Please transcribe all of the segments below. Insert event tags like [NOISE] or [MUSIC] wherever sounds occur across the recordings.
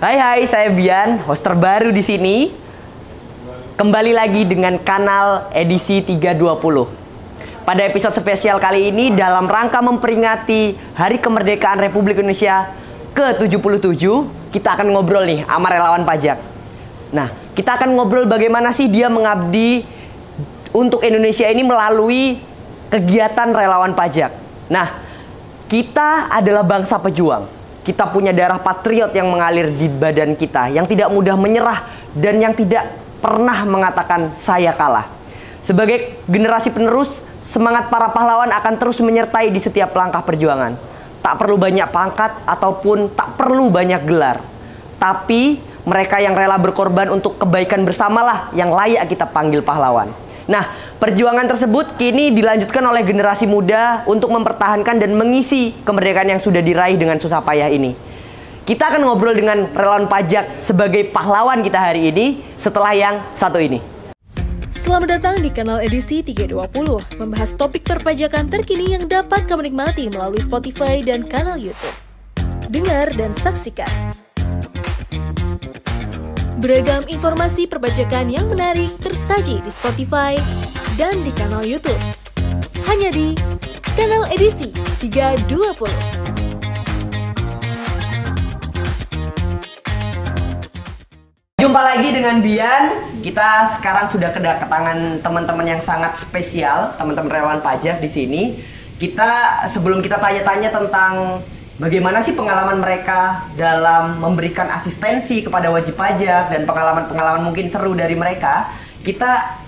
Hai hai, saya Bian, host terbaru di sini. Kembali lagi dengan kanal edisi 320. Pada episode spesial kali ini dalam rangka memperingati Hari Kemerdekaan Republik Indonesia ke-77, kita akan ngobrol nih sama relawan pajak. Nah, kita akan ngobrol bagaimana sih dia mengabdi untuk Indonesia ini melalui kegiatan relawan pajak. Nah, kita adalah bangsa pejuang. Kita punya darah patriot yang mengalir di badan kita, yang tidak mudah menyerah dan yang tidak pernah mengatakan saya kalah. Sebagai generasi penerus, semangat para pahlawan akan terus menyertai di setiap langkah perjuangan. Tak perlu banyak pangkat ataupun tak perlu banyak gelar. Tapi mereka yang rela berkorban untuk kebaikan bersamalah yang layak kita panggil pahlawan. Nah, perjuangan tersebut kini dilanjutkan oleh generasi muda untuk mempertahankan dan mengisi kemerdekaan yang sudah diraih dengan susah payah ini. Kita akan ngobrol dengan relawan pajak sebagai pahlawan kita hari ini setelah yang satu ini. Selamat datang di kanal edisi 320, membahas topik perpajakan terkini yang dapat kamu nikmati melalui Spotify dan kanal YouTube. Dengar dan saksikan. Beragam informasi perpajakan yang menarik tersaji di Spotify dan di kanal YouTube. Hanya di kanal edisi 320. Jumpa lagi dengan Bian. Kita sekarang sudah kedatangan teman-teman yang sangat spesial, teman-teman relawan pajak di sini. Kita sebelum kita tanya-tanya tentang bagaimana sih pengalaman mereka dalam memberikan asistensi kepada wajib pajak dan pengalaman-pengalaman mungkin seru dari mereka, kita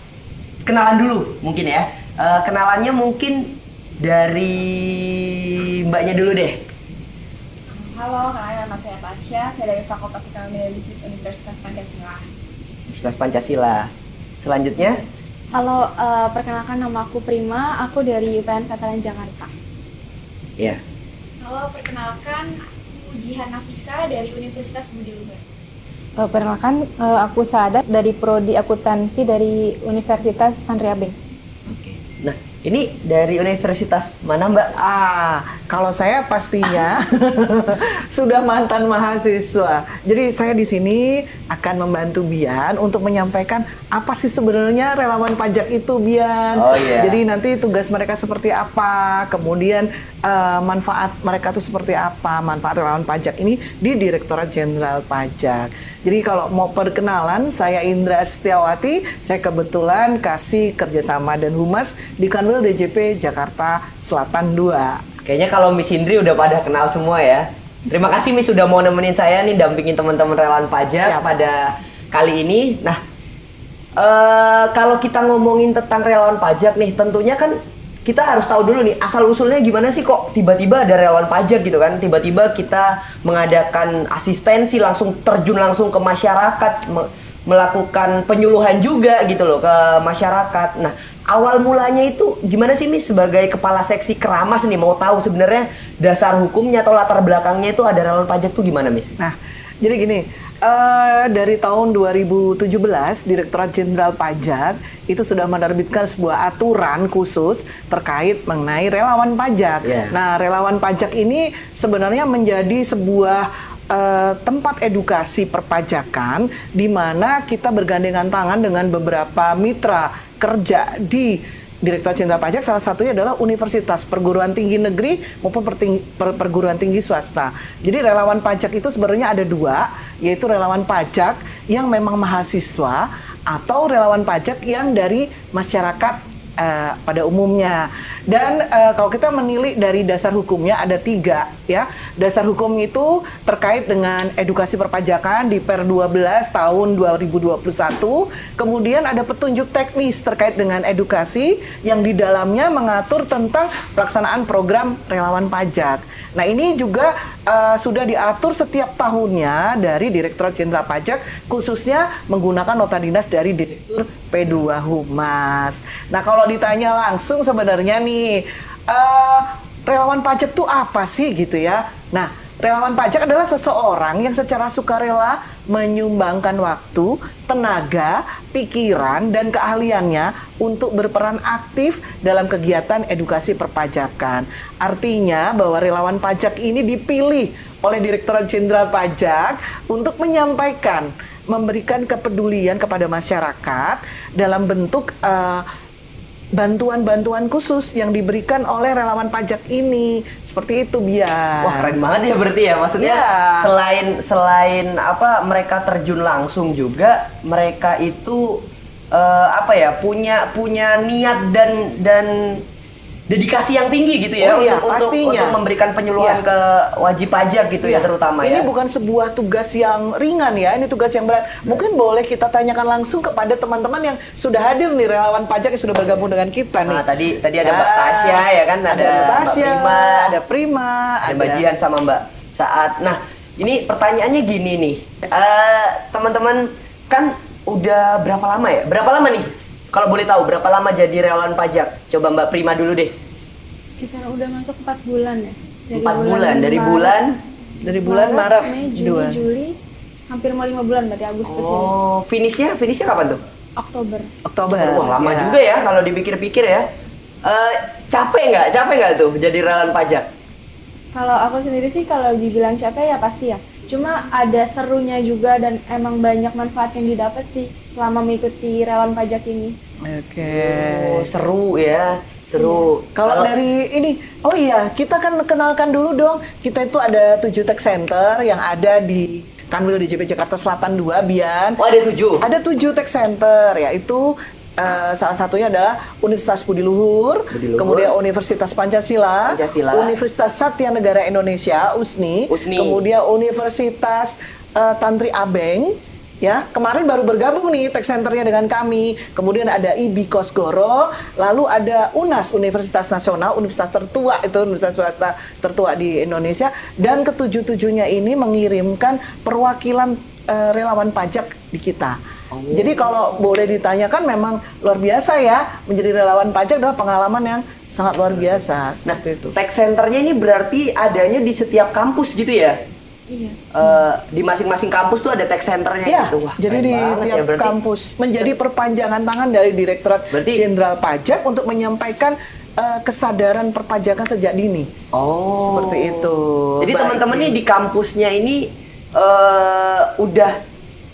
kenalan dulu mungkin ya. Eh, kenalannya mungkin dari mbaknya dulu deh. Halo, kenalin nama saya Tasya, saya dari Fakultas Ekonomi dan Bisnis Universitas Pancasila. Universitas Pancasila. Selanjutnya, Halo, eh, perkenalkan nama aku Prima, aku dari UPN Veteran Jakarta. ya. Halo, perkenalkan aku Jihan Nafisa dari Universitas Budi Luhur. Eh, perkenalkan, eh, aku Sadat dari Prodi Akuntansi dari Universitas Tanriabeng. Oke. Nah, ini dari universitas mana, Mbak? Ah, kalau saya pastinya [LAUGHS] sudah mantan mahasiswa. Jadi saya di sini akan membantu Bian untuk menyampaikan apa sih sebenarnya relawan pajak itu, Bian. Oh, iya. Jadi nanti tugas mereka seperti apa, kemudian eh, manfaat mereka itu seperti apa, manfaat relawan pajak ini di Direktorat Jenderal Pajak. Jadi kalau mau perkenalan, saya Indra Setiawati, saya kebetulan kasih kerjasama dan humas di Kanwil DJP Jakarta Selatan 2. Kayaknya kalau Miss Indri udah pada kenal semua ya. Terima kasih Miss sudah mau nemenin saya nih dampingin teman-teman relawan pajak Siap. pada kali ini. Nah, eh kalau kita ngomongin tentang relawan pajak nih, tentunya kan kita harus tahu dulu nih asal usulnya gimana sih kok tiba-tiba ada relawan pajak gitu kan? Tiba-tiba kita mengadakan asistensi langsung terjun langsung ke masyarakat melakukan penyuluhan juga gitu loh ke masyarakat. Nah, awal mulanya itu gimana sih Miss sebagai kepala seksi keramas nih mau tahu sebenarnya dasar hukumnya atau latar belakangnya itu ada relawan pajak tuh gimana Miss? Nah, jadi gini, eh, dari tahun 2017 Direktorat Jenderal Pajak itu sudah menerbitkan sebuah aturan khusus terkait mengenai relawan pajak. Iya. Nah, relawan pajak ini sebenarnya menjadi sebuah eh, tempat edukasi perpajakan di mana kita bergandengan tangan dengan beberapa mitra kerja di Direktorat Jenderal Pajak salah satunya adalah universitas, perguruan tinggi negeri maupun perguruan tinggi swasta. Jadi relawan pajak itu sebenarnya ada dua, yaitu relawan pajak yang memang mahasiswa atau relawan pajak yang dari masyarakat eh, pada umumnya. Dan eh, kalau kita menilik dari dasar hukumnya ada tiga ya. Dasar hukum itu terkait dengan edukasi perpajakan di Per 12 tahun 2021. Kemudian ada petunjuk teknis terkait dengan edukasi yang di dalamnya mengatur tentang pelaksanaan program relawan pajak. Nah ini juga eh, sudah diatur setiap tahunnya dari Direktorat Jenderal Pajak khususnya menggunakan nota dinas dari Direktur P2 Humas. Nah kalau ditanya langsung sebenarnya nih eh, relawan pajak tuh apa sih gitu ya? Nah relawan pajak adalah seseorang yang secara sukarela menyumbangkan waktu, tenaga, pikiran, dan keahliannya untuk berperan aktif dalam kegiatan edukasi perpajakan. Artinya bahwa relawan pajak ini dipilih oleh Direktorat Jenderal Pajak untuk menyampaikan, memberikan kepedulian kepada masyarakat dalam bentuk eh, bantuan-bantuan khusus yang diberikan oleh relawan pajak ini. Seperti itu, biar. Wah keren banget ya berarti ya maksudnya Iya. selain selain apa mereka terjun langsung juga mereka itu eh, apa ya punya punya niat dan dan dedikasi yang tinggi gitu ya Oh iya, untuk, untuk pastinya. untuk memberikan penyuluhan Iya. ke wajib pajak gitu ya Iya. terutama Ini ya. bukan sebuah tugas yang ringan ya, ini tugas yang berat. Mungkin boleh kita tanyakan langsung kepada teman-teman yang sudah hadir nih relawan pajak yang sudah bergabung dengan kita nih. Nah, tadi tadi ada Mbak Ya, Tasya ya kan, ada, Mbak Mbak Tasya, Prima, ada Prima, ada Mbak Jihan sama Mbak Saat. Nah, ini pertanyaannya gini nih. Eh, teman-teman kan udah berapa lama ya? Berapa lama nih? Kalau boleh tahu berapa lama jadi relawan pajak? Coba Mbak Prima dulu deh. Sekitar udah masuk 4 bulan ya. Empat bulan dari Maret- bulan dari bulan Maret, Mei, Juni, dua. Juli, hampir mau 5 bulan berarti Agustus ini. Oh, finishnya finishnya kapan tuh? Oktober. Oktober. Wah, lama Ya. juga ya kalau dipikir-pikir ya. Eh, capek nggak? Capek nggak tuh jadi relawan pajak? Kalau aku sendiri sih kalau dibilang capek ya pasti ya. Cuma ada serunya juga dan emang banyak manfaat yang didapat sih selama mengikuti relawan pajak ini. Oke. Oh, seru ya. Seru. Kalau dari ini, oh iya, kita kan kenalkan dulu dong. Kita itu ada tujuh tech center yang ada di Kanwil DJP Jakarta Selatan 2, Bian. Oh, ada tujuh. Ada tujuh tech center, yaitu eh, salah satunya adalah Universitas Budi Luhur, Budi Luhur. kemudian Universitas Pancasila, Pancasila. Universitas Satya Negara Indonesia (USNI), USNI. kemudian Universitas eh, Tantri Abeng. Ya, kemarin baru bergabung nih tech centernya dengan kami. Kemudian ada IBI Kosgoro, lalu ada UNAS Universitas Nasional, universitas tertua itu universitas swasta tertua di Indonesia dan ketujuh-tujuhnya ini mengirimkan perwakilan eh, relawan pajak di kita. Jadi kalau boleh ditanyakan memang luar biasa ya menjadi relawan pajak adalah pengalaman yang sangat luar biasa Nah, seperti itu. tech centernya ini berarti adanya di setiap kampus gitu ya? Iya. Eh, di masing-masing kampus tuh ada tech centernya Iya, gitu. Wah, jadi di banget tiap ya, berarti. kampus menjadi perpanjangan tangan dari Direktorat Berarti- Jenderal Pajak untuk menyampaikan eh, kesadaran perpajakan sejak dini. Oh. Seperti itu. Jadi teman-teman nih di kampusnya ini eh, udah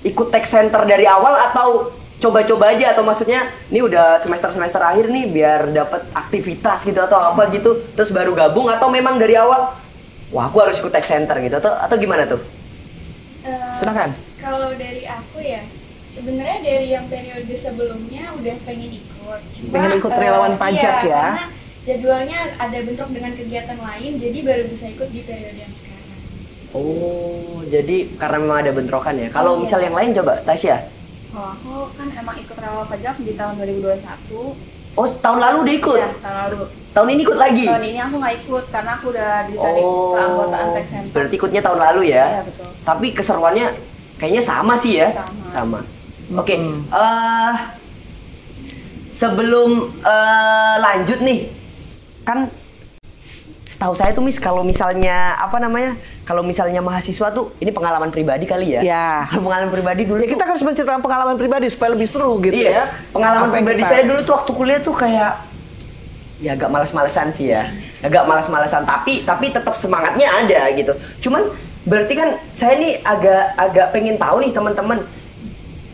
ikut tech center dari awal atau coba-coba aja atau maksudnya ini udah semester-semester akhir nih biar dapat aktivitas gitu atau apa gitu terus baru gabung atau memang dari awal wah aku harus ikut tech center gitu atau atau gimana tuh? Silakan. Kalau dari aku ya, sebenarnya dari yang periode sebelumnya udah pengen ikut. Cuma, Pengen ikut eh, relawan pajak iya, ya? Karena jadwalnya ada bentrok dengan kegiatan lain, jadi baru bisa ikut di periode yang sekarang. Oh, jadi karena memang ada bentrokan ya. Kalau Iya. misal yang lain coba Tasya. Kalau aku kan emang ikut relawan pajak di tahun 2021. Oh, tahun lalu udah ikut. Ya, tahun lalu. Tahun ini ikut lagi. Tahun ini aku nggak ikut karena aku udah ditarik Oh, keanggotaan tech center. berarti ikutnya tahun lalu ya? Iya, betul. Tapi keseruannya kayaknya sama sih ya? Sama. Oke, eh, sebelum eh, lanjut nih, kan setahu saya tuh Miss kalau misalnya apa namanya, kalau misalnya mahasiswa tuh ini pengalaman pribadi kali ya? Ya. Kalau pengalaman pribadi dulu Ya, tuh- kita harus menceritakan pengalaman pribadi supaya lebih seru gitu iya, ya. Pengalaman Apa pribadi kita- saya dulu tuh waktu kuliah tuh kayak ya agak malas-malesan sih ya. Agak malas-malesan tapi tapi tetap semangatnya ada gitu. Cuman berarti kan saya nih agak agak pengen tahu nih teman-teman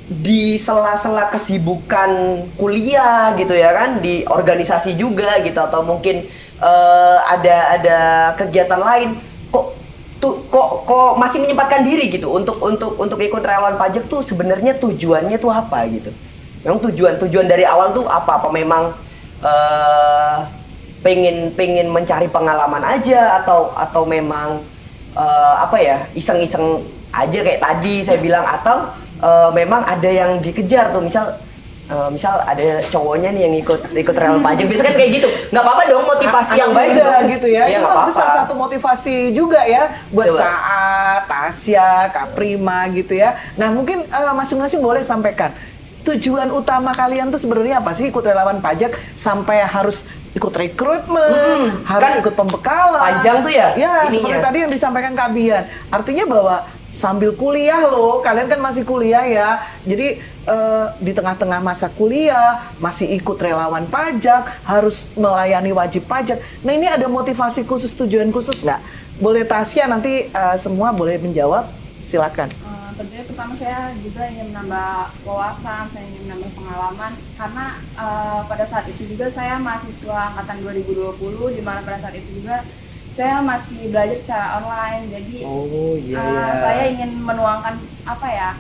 di sela-sela kesibukan kuliah gitu ya kan di organisasi juga gitu atau mungkin eh, ada ada kegiatan lain kok tuh kok kok masih menyempatkan diri gitu untuk untuk untuk ikut relawan pajak tuh sebenarnya tujuannya tuh apa gitu? Memang tujuan tujuan dari awal tuh apa? Apa memang eh pengen pengen mencari pengalaman aja atau atau memang eh, apa ya iseng-iseng aja kayak tadi saya bilang atau eh, memang ada yang dikejar tuh? Misal eh, misal ada cowoknya nih yang ikut ikut relawan pajak biasanya kan kayak gitu nggak apa-apa dong motivasi yang baik muda dong. gitu ya. Iya, Itu bagus apa-apa. salah satu motivasi juga ya buat Coba. Saat, Tasya, Kak Prima gitu ya. Nah, mungkin eh, masing-masing boleh sampaikan tujuan utama kalian tuh sebenarnya apa sih ikut relawan pajak sampai harus ikut rekrutmen, harus kan ikut pembekalan. panjang tuh ya Ya, ininya. seperti tadi yang disampaikan Kak Bian. Artinya bahwa sambil kuliah loh, kalian kan masih kuliah ya. Jadi eh, di tengah-tengah masa kuliah masih ikut relawan pajak, harus melayani wajib pajak. Nah ini ada motivasi khusus, tujuan khusus nggak boleh Tasya nanti uh, semua boleh menjawab. Silakan. Uh, tentunya pertama saya juga ingin menambah wawasan, saya ingin menambah pengalaman karena uh, pada saat itu juga saya mahasiswa angkatan 2020 di mana pada saat itu juga saya masih belajar secara online jadi Oh iya. uh, iya. saya ingin menuangkan apa ya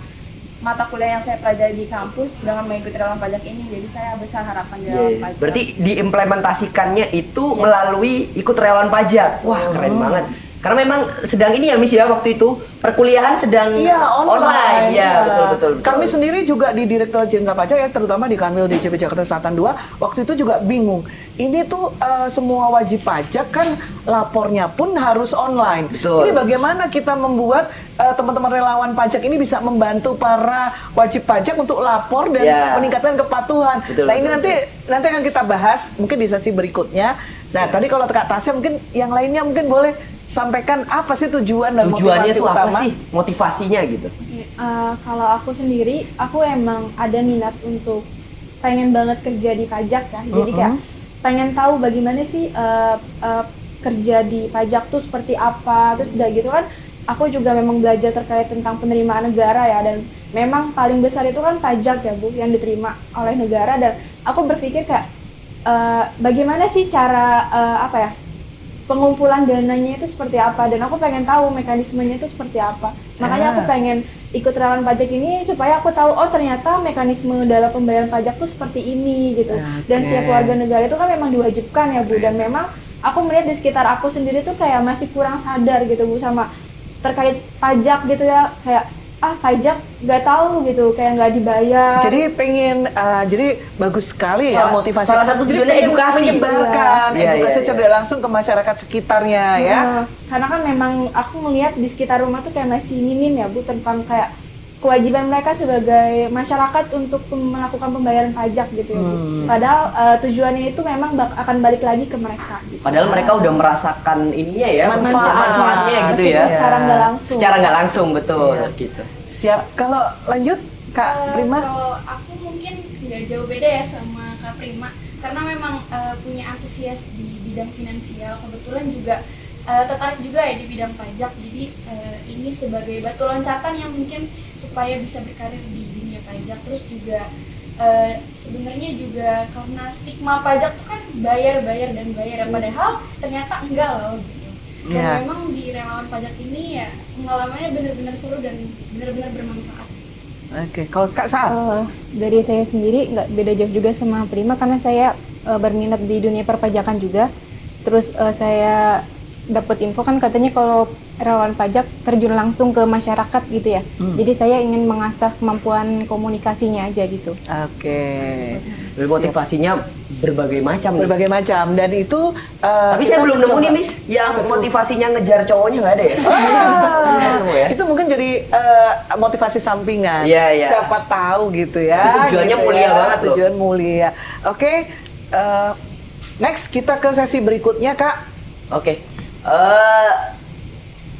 mata kuliah yang saya pelajari di kampus dengan mengikuti relawan pajak ini jadi saya besar harapan di relawan pajak Berarti diimplementasikannya itu melalui ikut relawan pajak. Wah, keren banget. Karena memang sedang ini ya Miss ya waktu itu perkuliahan sedang Iya online. Ya, betul betul. betul. Kami sendiri juga di Direktorat Jenderal Pajak ya terutama di Kanwil DJP Jakarta Selatan 2 waktu itu juga bingung. Ini tuh eh, semua wajib pajak kan lapornya pun harus online. Betul. Ini bagaimana kita membuat eh, teman-teman relawan pajak ini bisa membantu para wajib pajak untuk lapor dan Ya. meningkatkan kepatuhan. Betul, nah, ini betul, nanti nanti akan kita bahas mungkin di sesi berikutnya. Nah, tadi kalau Kak Tasya mungkin yang lainnya mungkin boleh sampaikan apa sih tujuan dan Tujuannya motivasi tuh utama? apa sih? Motivasinya gitu. Eh, kalau aku sendiri, aku emang ada minat untuk pengen banget kerja di pajak kan. Jadi kayak pengen tahu bagaimana sih eh, eh, kerja di pajak tuh seperti apa. Terus udah gitu kan, aku juga memang belajar terkait tentang penerimaan negara ya. Dan memang paling besar itu kan pajak ya bu, yang diterima oleh negara. Dan aku berpikir kayak eh, bagaimana sih cara eh, apa ya? Pengumpulan dananya itu seperti apa dan aku pengen tahu mekanismenya itu seperti apa. Makanya aku Ah. pengen ikut relawan pajak ini supaya aku tahu oh ternyata mekanisme dalam pembayaran pajak tuh seperti ini gitu. Dan setiap warga negara itu kan memang diwajibkan ya bu. Dan memang aku melihat di sekitar aku sendiri tuh kayak masih kurang sadar gitu bu sama terkait pajak gitu ya. Kayak ah pajak nggak tahu gitu kayak nggak dibayar Jadi pengen, uh, jadi bagus sekali ya Salah- motivasi. salah satu tujuannya edukasi. menyebarkan Iya, edukasi iya, iya. cerdas langsung ke masyarakat sekitarnya ya. Karena kan memang aku melihat di sekitar rumah tuh kayak masih minim ya Bu tentang kayak kewajiban mereka sebagai masyarakat untuk melakukan pembayaran pajak gitu ya. Hmm. Padahal eh, tujuannya itu memang bak- akan balik lagi ke mereka gitu. Padahal mereka udah merasakan ininya ya, Manfaat. manfaatnya gitu ya. Secara nggak langsung. Secara nggak langsung betul Iya. gitu. Siap. Kalau lanjut Kak Eh, Prima. Kalau aku mungkin nggak jauh beda ya sama Kak Prima karena memang eh, punya antusias di bidang finansial kebetulan juga eh, tertarik juga ya di bidang pajak jadi eh, ini sebagai batu loncatan yang mungkin supaya bisa berkarir di dunia pajak terus juga eh, sebenarnya juga karena stigma pajak tuh kan bayar bayar dan bayar ya padahal ternyata enggak loh gitu dan Iya. memang di relawan pajak ini ya pengalamannya benar-benar seru dan benar-benar bermanfaat Oke, kalau Kak Saat. Eh, dari saya sendiri nggak beda jauh juga sama Prima karena saya eh, berminat di dunia perpajakan juga. Terus eh, saya dapat info kan katanya kalau relawan pajak terjun langsung ke masyarakat gitu ya. Jadi saya ingin mengasah kemampuan komunikasinya aja gitu. Oke. Dan motivasinya berbagai macam nih. Berbagai macam dan itu. uh, Tapi saya belum nemu nih Miss, yang motivasinya ngejar cowoknya nggak ada ya? Ah, ya? itu mungkin jadi uh, motivasi sampingan. Iya, iya. Siapa tahu gitu ya. Itu tujuannya gitu mulia ya. banget loh. Tujuan mulia. Oke. uh, next kita ke sesi berikutnya kak. Oke. Eh,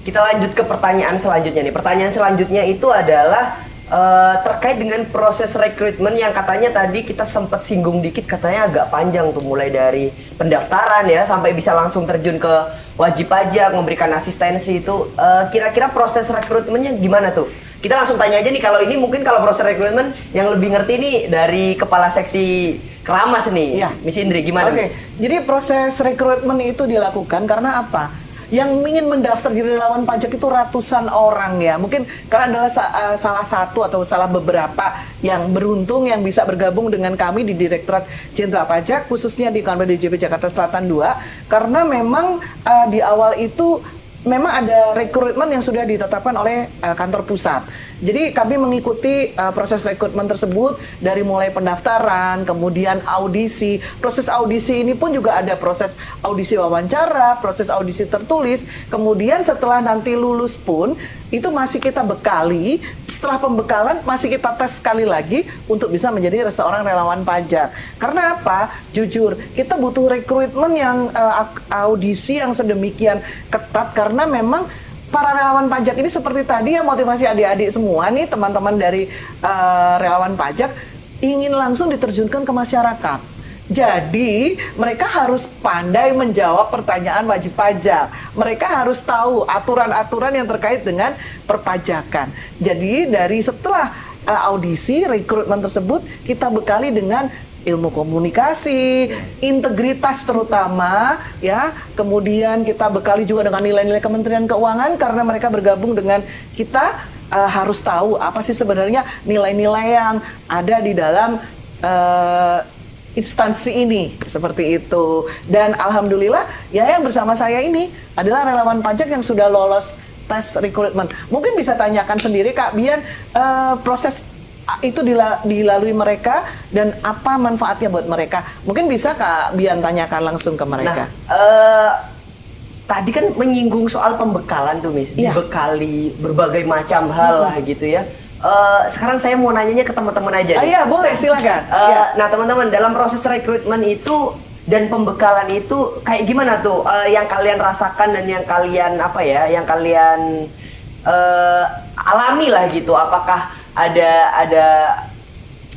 kita lanjut ke pertanyaan selanjutnya nih. Pertanyaan selanjutnya itu adalah eh, terkait dengan proses rekrutmen yang katanya tadi kita sempat singgung dikit katanya agak panjang tuh mulai dari pendaftaran ya sampai bisa langsung terjun ke wajib pajak memberikan asistensi itu Eh, kira-kira proses rekrutmennya gimana tuh? Kita langsung tanya aja nih kalau ini mungkin kalau proses rekrutmen yang lebih ngerti nih dari kepala seksi keramas nih, Iya. Miss Indri gimana? Oke, Miss? jadi proses rekrutmen itu dilakukan karena apa? Yang ingin mendaftar jadi relawan pajak itu ratusan orang ya. Mungkin karena adalah sa- eh, salah satu atau salah beberapa yang beruntung yang bisa bergabung dengan kami di Direktorat Jenderal Pajak khususnya di Kanwil DJP Jakarta Selatan 2 karena memang eh, di awal itu memang ada rekrutmen yang sudah ditetapkan oleh uh, kantor pusat. Jadi kami mengikuti uh, proses rekrutmen tersebut dari mulai pendaftaran, kemudian audisi. Proses audisi ini pun juga ada proses audisi wawancara, proses audisi tertulis. Kemudian setelah nanti lulus pun itu masih kita bekali. Setelah pembekalan masih kita tes sekali lagi untuk bisa menjadi seorang relawan pajak. Karena apa? Jujur, kita butuh rekrutmen yang uh, audisi yang sedemikian ketat karena memang para relawan pajak ini seperti tadi ya motivasi adik-adik semua nih teman-teman dari uh, relawan pajak ingin langsung diterjunkan ke masyarakat. Jadi mereka harus pandai menjawab pertanyaan wajib pajak. Mereka harus tahu aturan-aturan yang terkait dengan perpajakan. Jadi dari setelah uh, audisi rekrutmen tersebut kita bekali dengan ilmu komunikasi, integritas terutama ya. Kemudian kita bekali juga dengan nilai-nilai Kementerian Keuangan karena mereka bergabung dengan kita uh, harus tahu apa sih sebenarnya nilai-nilai yang ada di dalam uh, instansi ini seperti itu dan alhamdulillah ya yang bersama saya ini adalah relawan pajak yang sudah lolos tes rekrutmen mungkin bisa tanyakan sendiri kak Bian uh, proses itu dila- dilalui mereka dan apa manfaatnya buat mereka mungkin bisa kak Bian tanyakan langsung ke mereka Nah, eh, tadi kan menyinggung soal pembekalan tuh, Miss. Iya. Dibekali berbagai macam hal lah gitu ya. Eh, sekarang saya mau nanyanya ke teman-teman aja. ah, iya boleh silakan Eh, Ya. Nah, teman-teman, dalam proses rekrutmen itu dan pembekalan itu kayak gimana tuh Eh, yang kalian rasakan dan yang kalian apa ya, yang kalian eh, alami lah gitu. Apakah ada ada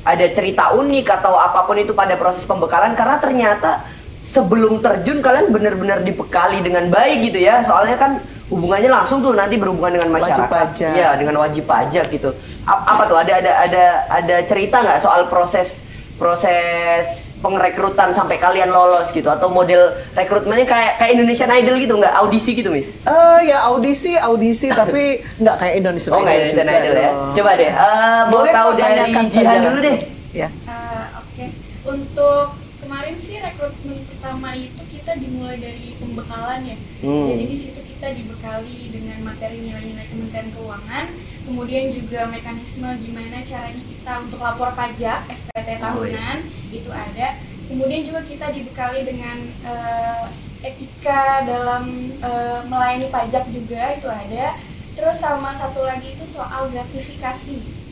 ada cerita unik atau apa pun itu pada proses pembekalan karena ternyata sebelum terjun kalian benar-benar dibekali dengan baik gitu ya. Soalnya kan hubungannya langsung tuh nanti berhubungan dengan Wajib masyarakat. pajak. Iya, dengan wajib pajak gitu. A- apa tuh ada ada ada ada cerita nggak soal proses proses pengrekrutan sampai kalian lolos gitu atau model rekrutmennya kayak kayak Indonesian Idol gitu nggak audisi gitu mis? Eh, ya audisi audisi [LAUGHS] tapi nggak kayak Indonesia Oh nggak Indonesian Idol ya? dong. Coba deh, eh, mau Boleh tahu dari Jihan saja dulu deh. Ya. Eh, Oke, untuk kemarin sih rekrutmen pertama itu kita dimulai dari pembekalan ya. Hmm. Jadi di situ kita dibekali dengan materi nilai-nilai Kementerian Keuangan, kemudian juga mekanisme gimana caranya kita untuk lapor pajak SPT Oh, tahunan itu ada. Kemudian juga kita dibekali dengan eh, etika dalam eh, melayani pajak juga itu ada. Terus sama satu lagi itu soal gratifikasi.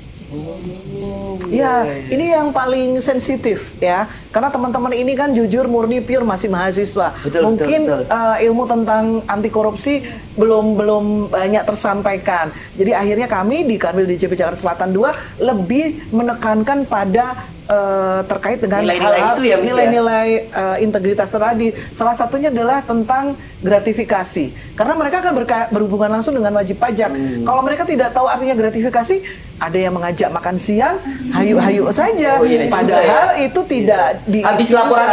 Ya, ini yang paling sensitif ya, karena teman-teman ini kan jujur murni pure masih mahasiswa. Betul, Mungkin betul, betul. eh, ilmu tentang anti korupsi belum belum banyak tersampaikan. Jadi akhirnya kami di Kanwil DJP Jakarta Selatan 2 lebih menekankan pada eh, terkait dengan Nilai-nilai itu ya, ya? nilai-nilai eh, integritas tadi. Salah satunya adalah tentang gratifikasi, karena mereka akan berhubungan langsung dengan wajib pajak. Hmm. Kalau mereka tidak tahu artinya gratifikasi, ada yang mengajak makan siang, hayu-hayu saja. Oh, iya juga Padahal itu tidak di Habis laporan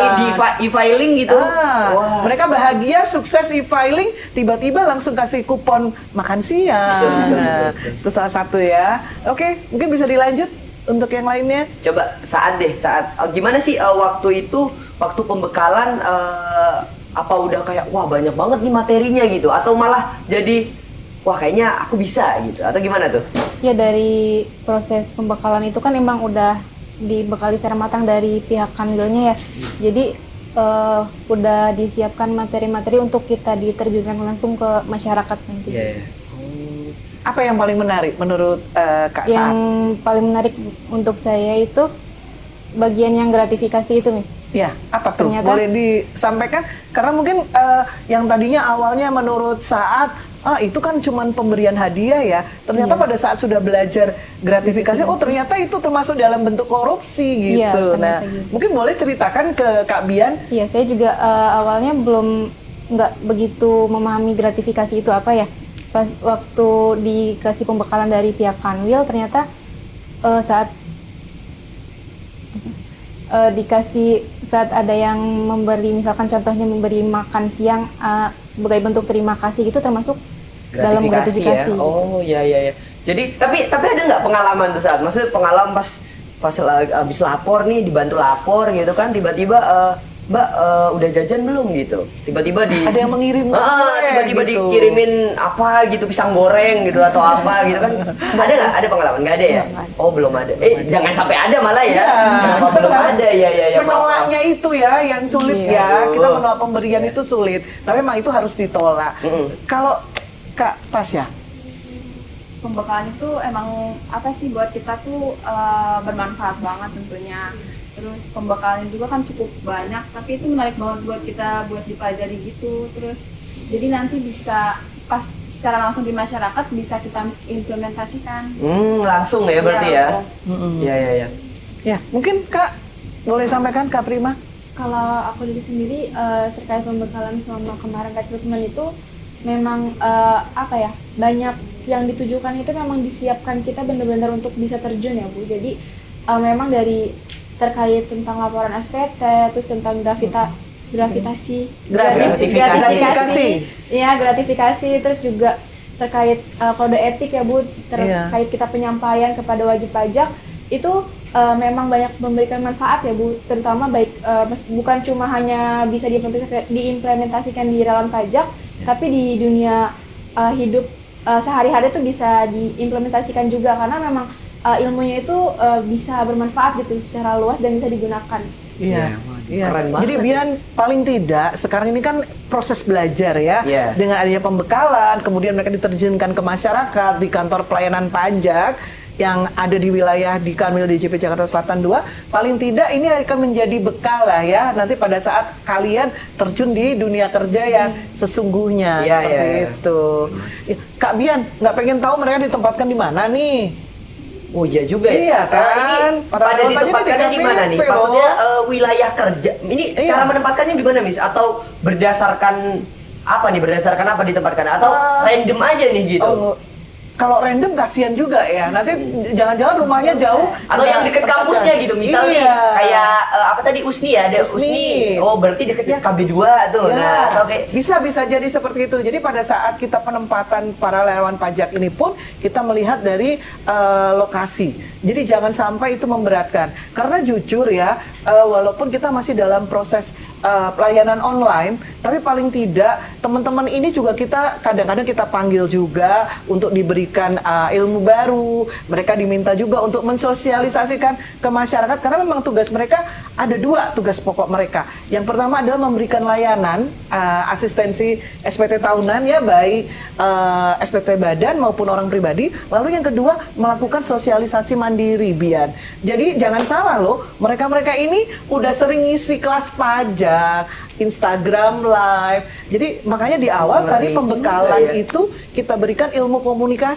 e-filing gitu. Ah, Wah. mereka bahagia sukses e-filing, tiba-tiba langsung kasih kupon makan siang. Nah, itu salah satu ya. Oke, mungkin bisa dilanjut untuk yang lainnya. Coba saat deh, saat oh, gimana sih eh, waktu itu, waktu pembekalan eh, apa udah kayak wah banyak banget nih materinya gitu atau malah jadi wah kayaknya aku bisa gitu atau gimana tuh? Ya dari proses pembekalan itu kan emang udah dibekali secara matang dari pihak kanwilnya ya. Jadi eh, udah disiapkan materi-materi untuk kita diterjunkan langsung ke masyarakat nanti. Apa yang paling menarik menurut eh, Kak Yang Saat? paling menarik untuk saya itu bagian yang gratifikasi itu, Miss. Ya, apa tuh? Ternyata- Boleh disampaikan? Karena mungkin eh, yang tadinya awalnya menurut saat ah itu kan cuman pemberian hadiah ya. Ternyata Iya. pada saat sudah belajar gratifikasi, oh ternyata itu termasuk dalam bentuk korupsi Iya, gitu. nah, ternyata gitu. mungkin boleh ceritakan ke Kak Bian. Iya, saya juga eh, awalnya belum nggak begitu memahami gratifikasi itu apa ya. Pas waktu dikasih pembekalan dari pihak Kanwil, ternyata eh, saat eh, dikasih saat ada yang memberi, misalkan contohnya memberi makan siang eh, sebagai bentuk terima kasih itu termasuk dalam gratifikasi. ya. Oh iya iya iya. Jadi tapi tapi ada nggak pengalaman tuh saat maksudnya pengalaman pas pas habis lapor nih dibantu lapor gitu kan tiba-tiba eh, Mbak eh, udah jajan belum gitu. Tiba-tiba di Ada yang mengirim Ah, kue tiba-tiba gitu. dikirimin apa gitu pisang goreng gitu atau apa gitu kan. [LAUGHS] Ada nggak? Ada pengalaman? Nggak ada ya? Oh belum ada. Eh jangan sampai ada malah ya. Ya, belum ada ya ya ya. maaf, Menolaknya itu ya yang sulit Iya. ya. Kita menolak pemberian itu sulit. Tapi memang itu harus ditolak. Mm-mm. Kalau Kak Tasya, pembekalan itu emang apa sih buat kita tuh eh, bermanfaat banget tentunya terus pembekalan juga kan cukup banyak tapi itu menarik banget buat kita buat dipelajari gitu terus jadi nanti bisa pas secara langsung di masyarakat bisa kita implementasikan Hmm, langsung ya berarti Iya, ya. Iya iya iya. ya mungkin Kak boleh sampaikan Kak Prima. Kalau aku dari sendiri eh, terkait pembekalan selama kemarin rekrutmen itu memang eh, apa ya banyak yang ditujukan itu memang disiapkan kita benar-benar untuk bisa terjun ya Bu. Jadi eh, memang dari terkait tentang laporan SPT, terus tentang gravita gravitasi, Gratifikasi. Gratifikasi. Iya gratifikasi, terus juga terkait eh, kode etik ya Bu, Iya. terkait kita penyampaian kepada wajib pajak itu eh, memang banyak memberikan manfaat ya Bu, terutama baik mes- bukan cuma hanya bisa diimplementasikan, di relawan pajak, tapi di dunia eh, hidup eh, sehari-hari itu bisa diimplementasikan juga karena memang eh, ilmunya itu eh, bisa bermanfaat gitu secara luas dan bisa digunakan. Iya. waduh, Iya. keren banget. Jadi Bian paling tidak sekarang ini kan proses belajar ya Iya. dengan adanya pembekalan, kemudian mereka diterjunkan ke masyarakat di kantor pelayanan pajak yang ada di wilayah di Kanwil DJP Jakarta Selatan 2 paling tidak ini akan menjadi bekal lah ya nanti pada saat kalian terjun di dunia kerja yang sesungguhnya Iya, seperti iya, iya. itu. Ya, Kak Bian nggak pengen tahu mereka ditempatkan di mana nih? Oh iya juga ya. Iya Eh, kan? ini pada pajak ditempatkannya di mana nih? Maksudnya eh, wilayah kerja. Ini Iya. cara menempatkannya gimana, Miss? Atau berdasarkan apa nih? Berdasarkan apa ditempatkan? Atau Ah. random aja nih gitu? Oh, kalau random kasihan juga ya. Nanti jangan-jangan rumahnya jauh. Atau yang deket kampusnya gitu, misalnya Iya. kayak eh, apa tadi USNI ya, ada USNI. USNI. Oh, berarti deketnya KB2 tuh. Ya, Nah, atau kayak bisa bisa jadi seperti itu. Jadi pada saat kita penempatan para relawan pajak ini pun kita melihat dari eh, lokasi. Jadi jangan sampai itu memberatkan. Karena jujur ya, eh, walaupun kita masih dalam proses eh, pelayanan online, tapi paling tidak teman-teman ini juga kita kadang-kadang kita panggil juga untuk diberikan eh, ilmu baru. Mereka diminta juga untuk mensosialisasikan ke masyarakat karena memang tugas mereka ada dua tugas pokok mereka. Yang pertama adalah memberikan layanan uh, asistensi SPT tahunan ya baik uh, SPT badan maupun orang pribadi. Lalu yang kedua melakukan sosialisasi mandiri Bian. Jadi jangan salah loh, mereka-mereka ini udah sering ngisi kelas pajak, Instagram live. Jadi makanya di awal Ngeri tadi pembekalan ya. itu kita berikan ilmu komunikasi.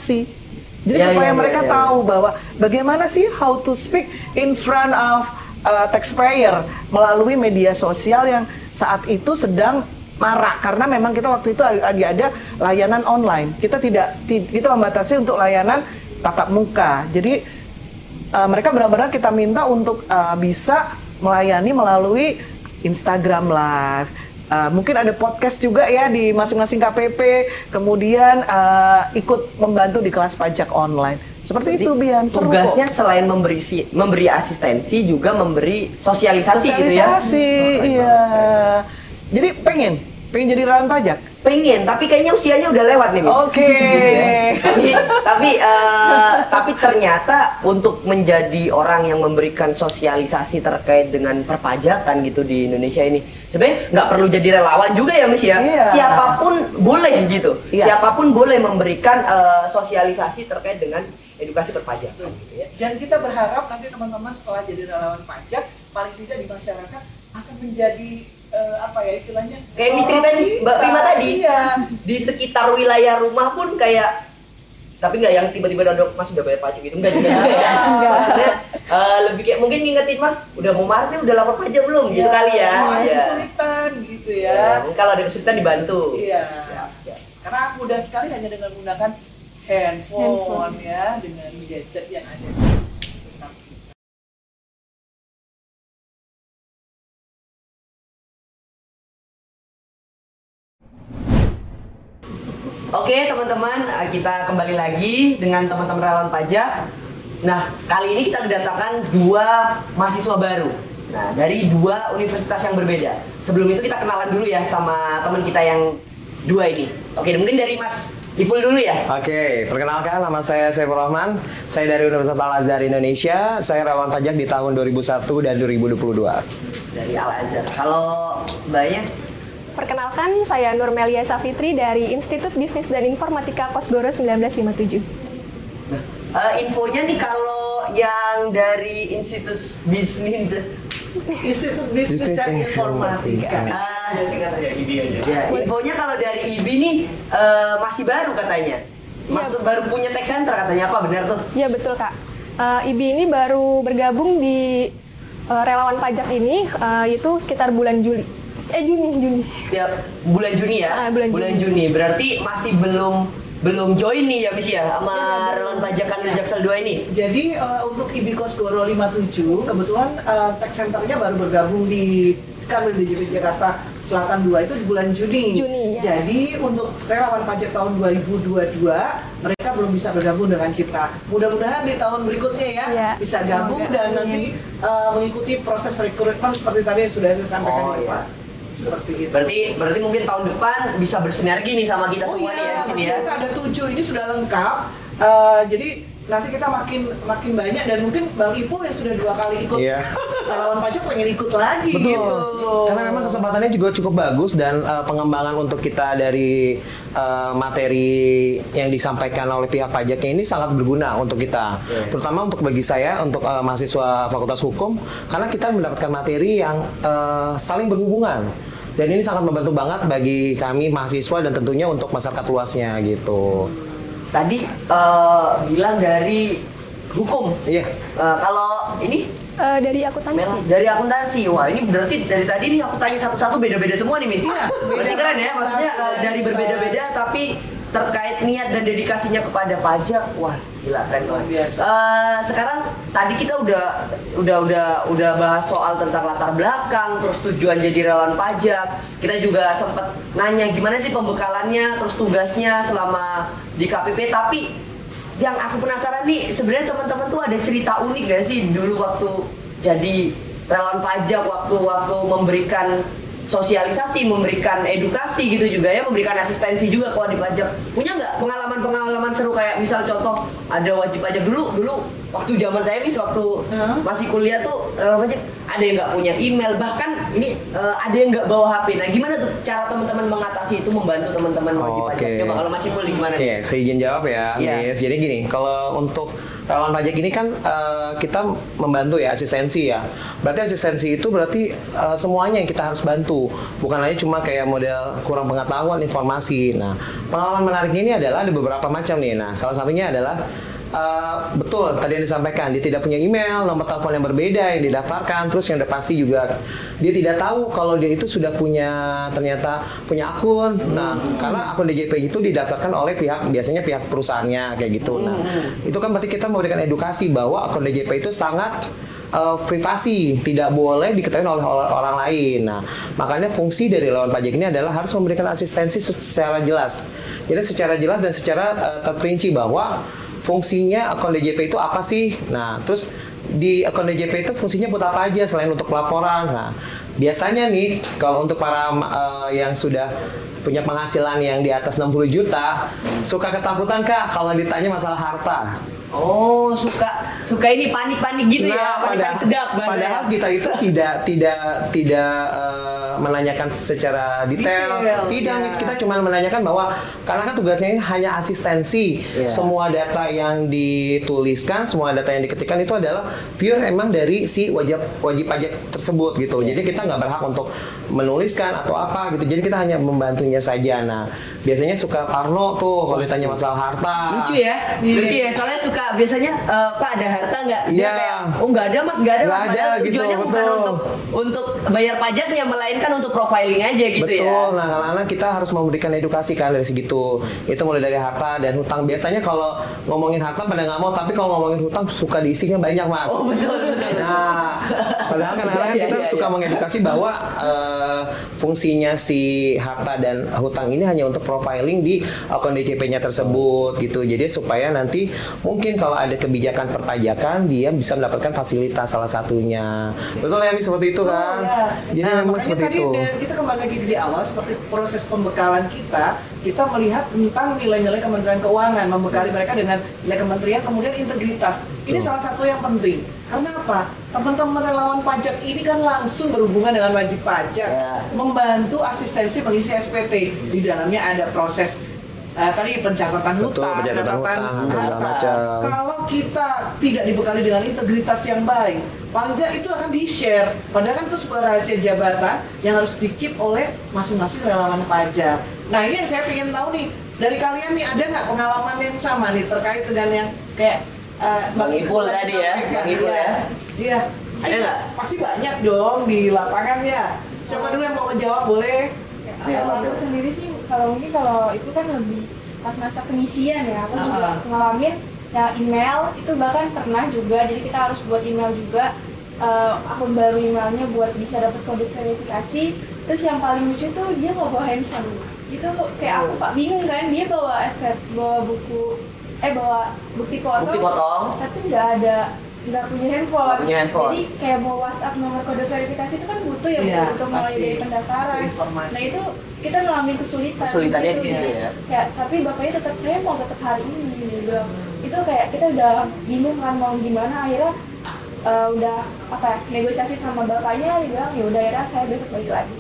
Jadi Ya, supaya ya, ya, mereka ya. tahu bahwa bagaimana sih how to speak in front of uh, taxpayer melalui media sosial yang saat itu sedang marak karena memang kita waktu itu lagi ada layanan online. Kita tidak ti- kita membatasi untuk layanan tatap muka. Jadi uh, mereka benar-benar kita minta untuk uh, bisa melayani melalui Instagram Live. Uh, mungkin ada podcast juga ya di masing-masing KPP, kemudian uh, ikut membantu di kelas pajak online. Seperti itu Bian, seru tugasnya kok. selain memberi si- memberi asistensi juga memberi sosialisasi, gitu ya. Sosialisasi, iya. Jadi pengen, pengen jadi relawan pajak. Pengen, tapi kayaknya usianya udah lewat nih. Oke. [LAUGHS] tapi tapi eh, tapi ternyata untuk menjadi orang yang memberikan sosialisasi terkait dengan perpajakan gitu di Indonesia ini sebenarnya nggak perlu jadi relawan juga ya Miss ya Iya. siapa pun boleh gitu Iya. siapa pun boleh memberikan eh, sosialisasi terkait dengan edukasi perpajakan gitu ya Dan kita berharap nanti teman-teman setelah jadi relawan pajak, paling tidak di masyarakat akan menjadi eh, apa ya istilahnya? kayak yang diceritain Mbak Prima tadi Iya. di sekitar wilayah rumah pun kayak tapi nggak yang tiba-tiba dodok mas udah bayar pajak gitu enggak juga ya maksudnya eh, lebih kayak mungkin ngingetin mas udah mau maret nih udah lapor pajak belum gitu Iya, kali ya Ada Iya. kesulitan gitu Ya, ya. kalau ada kesulitan dibantu Iya. Ya, ya. Karena mudah sekali hanya dengan menggunakan handphone, Handphone. ya, dengan gadget yang ada Oke teman-teman, eh, kita kembali lagi dengan teman-teman relawan pajak. Nah, kali ini kita kedatangan dua mahasiswa baru. Nah, dari dua universitas yang berbeda. Sebelum itu kita kenalan dulu ya sama teman kita yang dua ini. Oke, mungkin dari Mas Ipul dulu ya. Oke, perkenalkan nama saya Saiful Rahman. Saya dari Universitas Al Azhar Indonesia. Saya relawan pajak di tahun 2001 dan 2022. Dari Al Azhar. Kalau Mbaknya? Perkenalkan, saya Nurmelia Safitri dari Institut Bisnis dan Informatika Kosgoro 1957. Nah, eh, infonya nih kalau yang dari Institut Bisnis Institut Bisnis dan Informatika. Ah, ya singkatannya IBI aja. Ya, infonya kalau dari IBI nih eh, masih baru katanya. Masuk baru punya tech center katanya apa benar tuh? Ya betul Kak. Eh, IBI ini baru bergabung di eh, relawan pajak ini eh, itu sekitar bulan Juli. Eh Juni, Juni. Setiap bulan Juni ya? Ah, bulan Juni. Berarti masih belum belum join nih ya Miss ya sama relawan pajak Kanwil Jaksel 2 ini. Jadi uh, untuk Ibikos Goro 57 kebetulan uh, tech centernya baru bergabung di Kanwil DJP Jakarta Selatan 2 itu di bulan Juni. Juni, ya. Jadi untuk relawan pajak tahun 2022 mereka belum bisa bergabung dengan kita. Mudah-mudahan di tahun berikutnya ya Iya. bisa gabung dan nanti uh, mengikuti proses rekrutmen seperti tadi yang sudah saya sampaikan Oh, di iya. depan. Seperti itu. Berarti berarti mungkin tahun depan bisa bersinergi nih sama kita Oh semua nih ya iya, di sini ya. kita ada tujuh ini sudah lengkap. Eh, jadi nanti kita makin makin banyak dan mungkin Bang Ipul yang sudah dua kali ikut Iya. [LAUGHS] relawan pajak pengen ikut lagi Betul. gitu. Karena memang kesempatannya juga cukup bagus dan uh, pengembangan untuk kita dari uh, materi yang disampaikan oleh pihak pajaknya ini sangat berguna untuk kita. Terutama untuk bagi saya untuk uh, mahasiswa Fakultas Hukum karena kita mendapatkan materi yang uh, saling berhubungan. Dan ini sangat membantu banget bagi kami mahasiswa dan tentunya untuk masyarakat luasnya gitu. Tadi eh, bilang dari hukum. Iya. Eh, kalau ini Eh, dari akuntansi. Merah dari akuntansi. Wah, ini berarti dari tadi nih aku tanya satu-satu beda-beda semua nih, Miss. Iya, berarti beda. keren ya. Maksudnya eh, dari berbeda-beda tapi terkait niat dan dedikasinya kepada pajak. Wah, gila keren Luar banget. biasa. Eh, sekarang tadi kita udah udah udah udah bahas soal tentang latar belakang, terus tujuan jadi relawan pajak. Kita juga sempat nanya gimana sih pembekalannya, terus tugasnya selama di KPP. Tapi yang aku penasaran nih sebenarnya teman-teman tuh ada cerita unik gak sih dulu waktu jadi relawan pajak waktu-waktu memberikan sosialisasi, memberikan edukasi gitu juga ya, memberikan asistensi juga kalau di pajak. Punya nggak pengalaman-pengalaman seru kayak misal contoh ada wajib pajak dulu, dulu waktu zaman saya mis waktu Hah? masih kuliah tuh relawan pajak ada yang nggak punya email bahkan ini eh, ada yang nggak bawa HP. Nah gimana tuh cara teman-teman mengatasi itu membantu teman-teman wajib Oke. pajak? Coba kalau masih kuliah gimana? Oke, saya izin jawab ya, Iya. Miss. Jadi gini, kalau untuk relawan pajak ini kan eh, kita membantu ya asistensi ya. Berarti asistensi itu berarti eh, semuanya yang kita harus bantu, bukan hanya cuma kayak model kurang pengetahuan informasi. Nah, pengalaman menariknya ini adalah ada beberapa macam nih. Nah, salah satunya adalah eh, betul tadi yang disampaikan dia tidak punya email, nomor telepon yang berbeda yang didaftarkan, terus yang udah pasti juga dia tidak tahu kalau dia itu sudah punya ternyata punya akun. Nah, karena akun DJP itu didaftarkan oleh pihak biasanya pihak perusahaannya kayak gitu. Nah, itu kan berarti kita memberikan edukasi bahwa akun DJP itu sangat eh, privasi, tidak boleh diketahui oleh orang lain. Nah, makanya fungsi dari lawan pajak ini adalah harus memberikan asistensi secara jelas. Jadi secara jelas dan secara eh, terperinci bahwa fungsinya akun DJP itu apa sih? Nah, terus di akun DJP itu fungsinya buat apa aja selain untuk pelaporan? Nah, biasanya nih kalau untuk para eh, yang sudah punya penghasilan yang di atas 60 juta, suka ketakutan Kak kalau ditanya masalah harta. Oh, suka suka ini panik-panik gitu ya, panik-panik sedap bahasanya. Nah, padahal kita itu tidak tidak tidak eh, menanyakan secara detail, Detail, tidak ya. Miss. kita cuma menanyakan bahwa karena kan tugasnya ini hanya asistensi, Iya. semua data yang dituliskan, semua data yang diketikkan itu adalah pure emang dari si wajib wajib pajak tersebut gitu. Iya. Jadi kita nggak berhak untuk menuliskan atau apa gitu. Jadi kita hanya membantunya saja. Nah, biasanya suka Parno tuh kalau ditanya masalah harta. Lucu ya, lucu ya. Soalnya suka biasanya eh, Pak ada harta nggak? Dia Iya. kayak oh nggak ada mas, nggak ada mas. ada, Padahal gitu, tujuannya bukan betul. untuk untuk bayar pajaknya, melainkan untuk profiling aja gitu Betul. ya. Nah, karena kita harus memberikan edukasi kan dari segitu. Itu mulai dari harta dan hutang. Biasanya kalau ngomongin harta pada nggak mau, tapi kalau ngomongin hutang suka diisinya banyak, Mas. Oh betul. betul. Nah, padahal kan [LAUGHS] kadang-kadang Iya, kita iya, suka iya. mengedukasi bahwa eh, fungsinya si harta dan hutang ini hanya untuk profiling di akun DCP-nya tersebut gitu. Jadi supaya nanti mungkin kalau ada kebijakan perpajakan dia bisa mendapatkan fasilitas salah satunya. Betul ya, seperti itu kan? ya. Jadi nah, memang seperti tadi itu. kita kembali lagi di awal seperti proses pembekalan kita, kita melihat tentang nilai-nilai Kementerian Keuangan, membekali mereka dengan nilai kementerian, kemudian integritas. Ini Betul. salah satu yang penting. Karena apa? Teman-teman relawan pajak ini kan langsung berhubungan dengan wajib pajak, Ya. membantu asistensi mengisi SPT. Di dalamnya ada proses eh, tadi pencatatan Betul, hutang, pencatatan hutang, segala harta. macam. Kalau kita tidak dibekali dengan integritas yang baik, paling tidak itu akan di-share. Padahal kan itu sebuah rahasia jabatan yang harus di-keep oleh masing-masing relawan pajak. Nah ini yang saya ingin tahu nih, dari kalian nih ada nggak pengalaman yang sama nih terkait dengan yang kayak eh, Bang Ipul tadi ya? Bang Ipul Iya. ya. Iya, Ada nggak? Pasti banyak dong di lapangan ya. Siapa dulu yang mau ngejawab boleh? Nih, kalau Bang. aku sendiri sih kalau mungkin kalau itu kan lebih pas masa pengisian ya. Aku juga Ah. ngalamin ya email. Itu bahkan pernah juga. Jadi kita harus buat email juga. Eh, akun baru emailnya buat bisa dapat kode verifikasi. Terus yang paling lucu tuh dia nggak bawa handphone. Itu kayak aku pak bingung kan. Dia bawa SPT bawa buku eh bawa bukti potong. Bukti potong. tapi nggak ada nggak punya handphone. Nggak punya handphone. Jadi kayak mau WhatsApp nomor kode verifikasi itu kan butuh ya Iya, untuk mulai dari pendaftaran. Itu informasi. Nah itu kita ngalamin kesulitan. Kesulitannya di situ ya. ya. Tapi bapaknya tetap saya mau tetap hari ini dia bilang. Itu kayak kita udah bingung kan mau gimana akhirnya eh, udah apa ya negosiasi sama bapaknya dia bilang ya udah akhirnya saya besok balik lagi.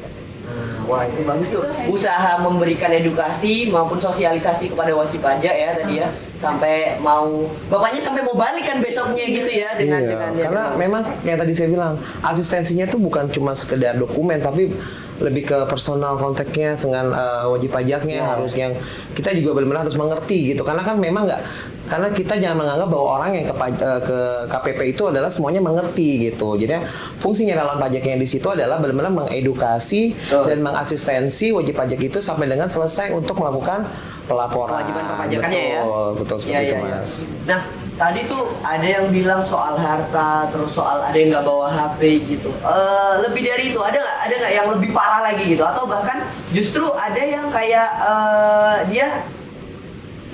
Nah, wah itu bagus tuh. Usaha memberikan edukasi maupun sosialisasi kepada wajib pajak ya tadi ya. Sampai mau bapaknya sampai mau balik kan besoknya gitu ya dengan iya, dengan karena memang yang tadi saya bilang asistensinya tuh bukan cuma sekedar dokumen tapi lebih ke personal kontaknya dengan eh, wajib pajaknya Iya. harus yang kita juga benar-benar harus mengerti gitu karena kan memang nggak karena kita jangan menganggap bahwa orang yang ke, eh, ke KPP itu adalah semuanya mengerti gitu jadi fungsinya relawan pajak yang di situ adalah benar-benar mengedukasi Betul. dan mengasistensi wajib pajak itu sampai dengan selesai untuk melakukan pelaporan kewajiban perpajakannya ya. betul, betul seperti Iya, itu iya, iya. mas Nah, tadi tuh ada yang bilang soal harta, terus soal ada yang nggak bawa HP gitu. Eh, lebih dari itu ada nggak? Ada nggak yang lebih parah lagi gitu? Atau bahkan justru ada yang kayak eh, dia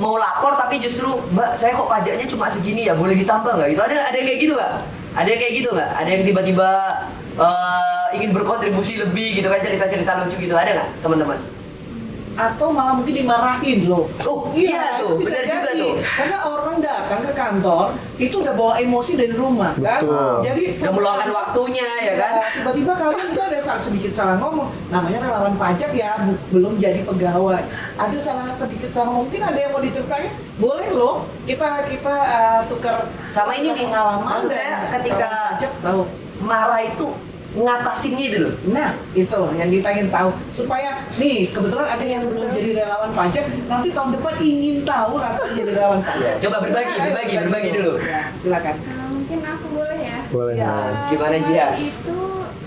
mau lapor tapi justru mbak saya kok pajaknya cuma segini ya boleh ditambah nggak gitu ada ada yang kayak gitu nggak ada yang kayak gitu nggak ada yang tiba-tiba eh, ingin berkontribusi lebih gitu kan cerita-cerita lucu gitu ada nggak teman-teman atau malah mungkin dimarahin loh. Oh, iya tuh, itu bisa benar juga jadi. tuh. Karena orang datang ke kantor itu udah bawa emosi dari rumah kan. Betul. Jadi udah meluangkan waktunya ya kan Tiba-tiba kalian itu ada salah sedikit salah ngomong. Namanya relawan pajak ya, belum jadi pegawai. Ada salah sedikit salah ngomong. mungkin ada yang mau diceritain. Boleh loh. Kita kita uh, tukar Sama ini, pengalaman Maksud saya ketika- pajak tahu. marah itu ngatasinnya dulu Nah, itu yang ditanya tahu supaya nih kebetulan ada yang belum jadi relawan pajak, nanti tahun depan ingin tahu rasanya jadi relawan pajak. Coba berbagi, berbagi, ayo, berbagi dulu. Ya, silakan. Eh, mungkin aku boleh ya. boleh Ya. Gimana, Jihan? Itu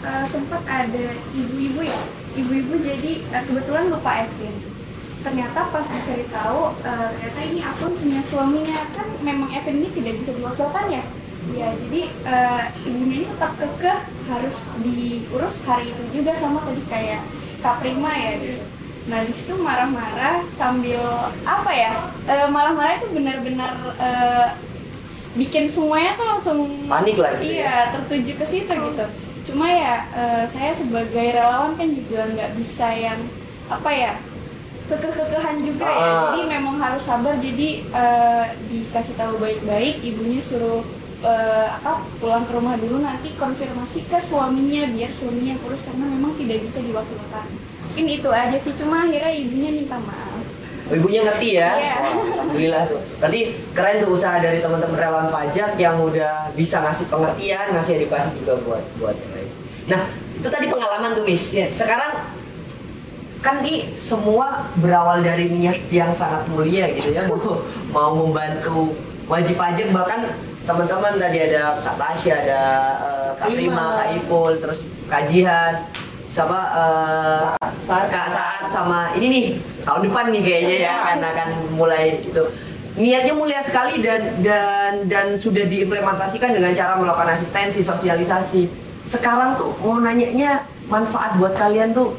eh, sempat ada ibu-ibu ya. Ibu-ibu jadi eh, kebetulan Bapak Evin. Ternyata pas dicari tahu, eh, ternyata ini akun punya suaminya kan memang Evin ini tidak bisa diwakilkan ya. Ya, jadi eh, ibunya ini tetap kekeh harus diurus hari itu juga sama tadi kayak Kak Prima ya gitu. Nah di situ marah-marah sambil apa ya? eh, marah-marah itu benar-benar eh, bikin semuanya tuh langsung Panik lah gitu iya tertuju ke situ gitu cuma ya eh, saya sebagai relawan kan juga nggak bisa yang apa ya kekeh-kekehan juga ya Ah. jadi memang harus sabar jadi eh, dikasih tahu baik-baik ibunya suruh eh, apa pulang ke rumah dulu nanti konfirmasi ke suaminya biar suaminya urus karena memang tidak bisa diwakilkan. Mungkin itu aja sih cuma akhirnya ibunya minta maaf. Ibunya ngerti ya? Iya. Wah, alhamdulillah tuh. Berarti keren tuh usaha dari teman-teman relawan pajak yang udah bisa ngasih pengertian ngasih edukasi juga buat buat yang lain. Nah itu tadi pengalaman tuh miss. Yes. sekarang kan ini semua berawal dari niat yang sangat mulia gitu ya. Mau mau membantu wajib pajak bahkan teman-teman tadi ada Kak Tasya ada eh, Kak Prima, Prima. Kak Ipul, terus Kak Jihan sama eh, Saat- Kak Saat sama ini nih tahun depan nih kayaknya ya akan akan mulai itu. Niatnya mulia sekali dan dan dan sudah diimplementasikan dengan cara melakukan asistensi sosialisasi. Sekarang tuh mau nanyanya manfaat buat kalian tuh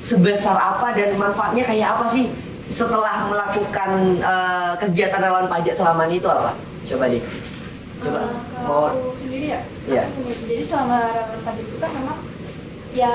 sebesar apa dan manfaatnya kayak apa sih setelah melakukan eh, kegiatan relawan pajak selama ini itu apa? Coba deh coba Eh, mau aku sendiri ya, Iya. Jadi selama relawan pajak itu kan memang ya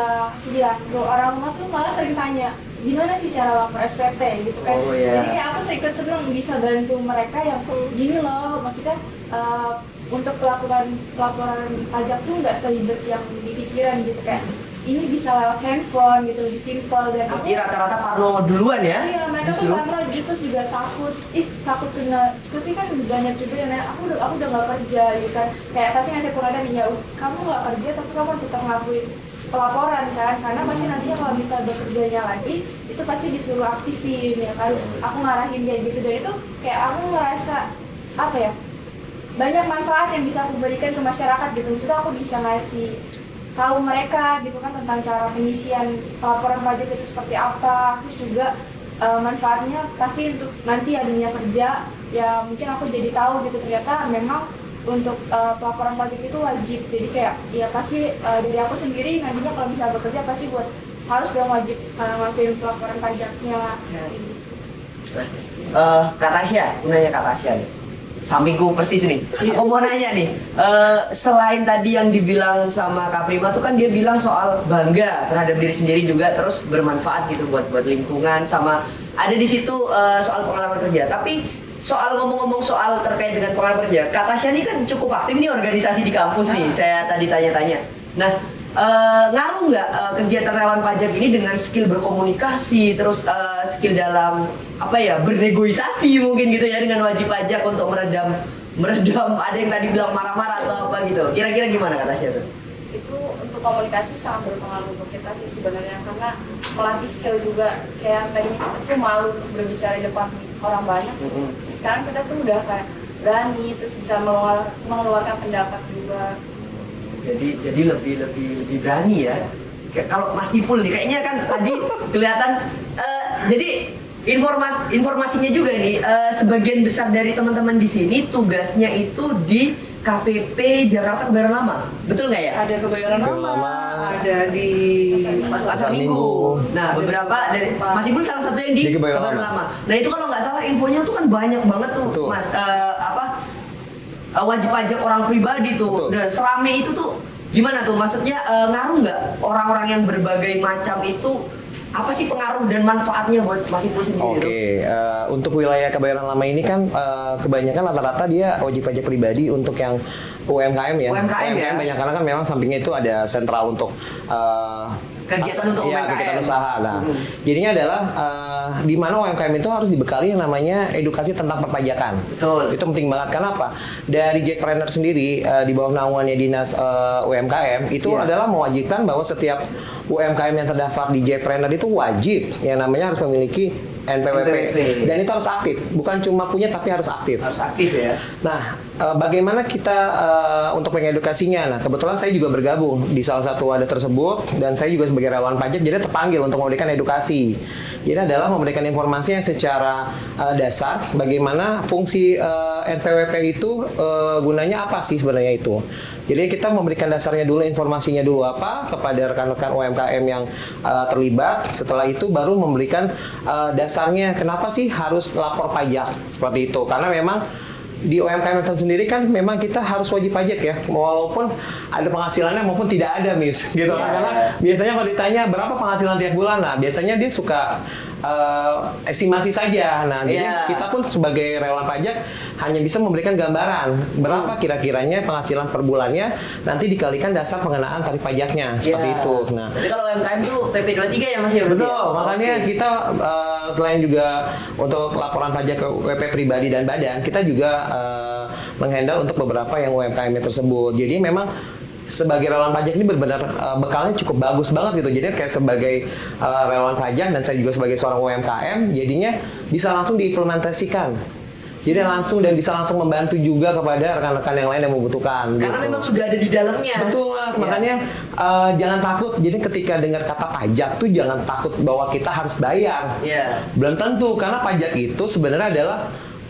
bilang orang rumah tuh malah sering tanya gimana sih cara lapor SPT gitu kan. Oh, iya. Jadi kayak aku ikut seneng bisa bantu mereka yang gini loh, maksudnya eh, untuk pelaporan pelaporan pajak tuh nggak seribet yang dipikiran gitu kayak ini bisa lewat handphone gitu lebih simpel dan aku berarti rata-rata parno duluan ya? Iya, mereka justru tuh karena gitu terus juga takut, ih takut kena, tapi kan banyak juga yang nanya, aku udah aku udah nggak kerja gitu kan, kayak pasti ngasih pengalaman ya, kamu nggak kerja tapi kamu harus tetap ngelakuin pelaporan kan, karena pasti nantinya kalau bisa bekerjanya lagi, itu pasti disuruh aktifin ya kan, aku ngarahin kayak gitu. Dan itu kayak aku ngerasa apa ya, banyak manfaat yang bisa aku berikan ke masyarakat gitu. Maksudnya aku bisa ngasih tahu mereka gitu kan tentang cara pengisian laporan pajak itu seperti apa terus juga uh, manfaatnya pasti untuk nanti ya dunia kerja ya mungkin aku jadi tahu gitu ternyata memang untuk uh, pelaporan pajak itu wajib jadi kayak ya pasti uh, dari aku sendiri nantinya kalau bisa bekerja pasti buat harus dong wajib uh, ngelakuin pelaporan pajaknya Ya. Eh, Kak Tasya, nanya Kak Tasya nih. Sampingku persis nih. Aku mau nanya nih, eh, selain tadi yang dibilang sama Kak Prima tuh kan dia bilang soal bangga terhadap diri sendiri juga terus bermanfaat gitu buat buat lingkungan sama ada di situ eh, soal pengalaman kerja. Tapi soal ngomong-ngomong soal terkait dengan pengalaman kerja, Kak Tasya ini kan cukup aktif nih organisasi di kampus nih. Saya tadi tanya-tanya. Nah, eh, ngaruh nggak eh, kegiatan relawan pajak ini dengan skill berkomunikasi, terus eh, skill dalam apa ya bernegosiasi mungkin gitu ya dengan wajib pajak untuk meredam meredam [LAUGHS] ada yang tadi bilang marah-marah atau apa gitu. Kira-kira gimana kata Tasya tuh? itu untuk komunikasi sangat berpengaruh untuk kita sih sebenarnya karena melatih skill juga kayak tadinya kita tuh malu untuk berbicara di depan orang banyak Mm-mm. sekarang kita tuh udah kayak berani terus bisa mengeluar- mengeluarkan pendapat juga Jadi jadi lebih lebih lebih berani ya. Kayak Kalau Mas Ipul nih kayaknya kan tadi kelihatan eh, jadi informasi informasinya juga nih eh, sebagian besar dari teman-teman di sini tugasnya itu di KPP Jakarta Kebayoran Lama. Betul nggak ya? Ada kebayoran lama, lama. ada di Pasar Pasar Minggu. Nah, beberapa dari Mas Ipul salah satu yang di, Di Kebayoran Lama. Lama. Nah, itu kalau nggak salah infonya tuh kan banyak banget tuh, Betul. Mas. Eh, eh, wajib pajak orang pribadi tuh. Betul. Dan serame itu tuh gimana tuh? Maksudnya eh, ngaruh nggak orang-orang yang berbagai macam itu apa sih pengaruh dan manfaatnya buat Mas Ipul sendiri Oke, tuh? eh, untuk wilayah kebayoran lama ini kan eh, kebanyakan rata-rata dia wajib pajak pribadi untuk yang UMKM ya. UMKM ya. banyak karena kan memang sampingnya itu ada sentral untuk eh, Kegiatan untuk ya, UMKM. kegiatan usaha. Nah, Hmm. jadinya adalah eh, di mana UMKM itu harus dibekali yang namanya edukasi tentang perpajakan. Betul. Itu penting banget. Kenapa? Dari Jackpreneur sendiri eh, di bawah naungannya dinas eh, UMKM itu Iya. adalah mewajibkan bahwa setiap UMKM yang terdaftar di Jackpreneur itu wajib yang namanya harus memiliki NPWP. NPWP. dan itu harus aktif, bukan cuma punya tapi harus aktif. Harus aktif ya. Nah, eh, bagaimana kita eh, untuk mengedukasinya? Nah, kebetulan saya juga bergabung di salah satu wadah tersebut dan saya juga sebagai relawan pajak jadi terpanggil untuk memberikan edukasi. Jadi adalah memberikan informasi yang secara eh, dasar bagaimana fungsi eh, NPWP itu eh, gunanya apa sih sebenarnya itu. Jadi kita memberikan dasarnya dulu informasinya dulu apa kepada rekan-rekan UMKM yang eh, terlibat. Setelah itu baru memberikan eh, dasarnya kenapa sih harus lapor pajak seperti itu. Karena memang di UMKM itu sendiri kan memang kita harus wajib pajak ya walaupun ada penghasilannya maupun tidak ada mis gitu Iya. karena biasanya kalau ditanya berapa penghasilan tiap bulan nah biasanya dia suka eh, estimasi saja nah jadi Iya. kita pun sebagai relawan pajak hanya bisa memberikan gambaran berapa kira-kiranya penghasilan per bulannya nanti dikalikan dasar pengenaan tarif pajaknya seperti Iya. itu nah Jadi kalau UMKM tuh PP 23 ya Mas ya berarti Betul, ya? makanya Oke. kita eh, selain juga untuk laporan pajak ke WP pribadi dan badan, kita juga eh, menghandle untuk beberapa yang UMKM tersebut. Jadi memang sebagai relawan pajak ini benar-benar eh, bekalnya cukup bagus banget gitu. Jadi kayak sebagai eh, relawan pajak dan saya juga sebagai seorang UMKM, jadinya bisa langsung diimplementasikan. Jadi langsung dan bisa langsung membantu juga kepada rekan-rekan yang lain yang membutuhkan. Karena gitu. memang sudah ada di dalamnya. Betul mas, Iya. makanya eh, jangan takut. Jadi ketika dengar kata pajak tuh jangan takut bahwa kita harus bayar. Iya. Belum tentu karena pajak itu sebenarnya adalah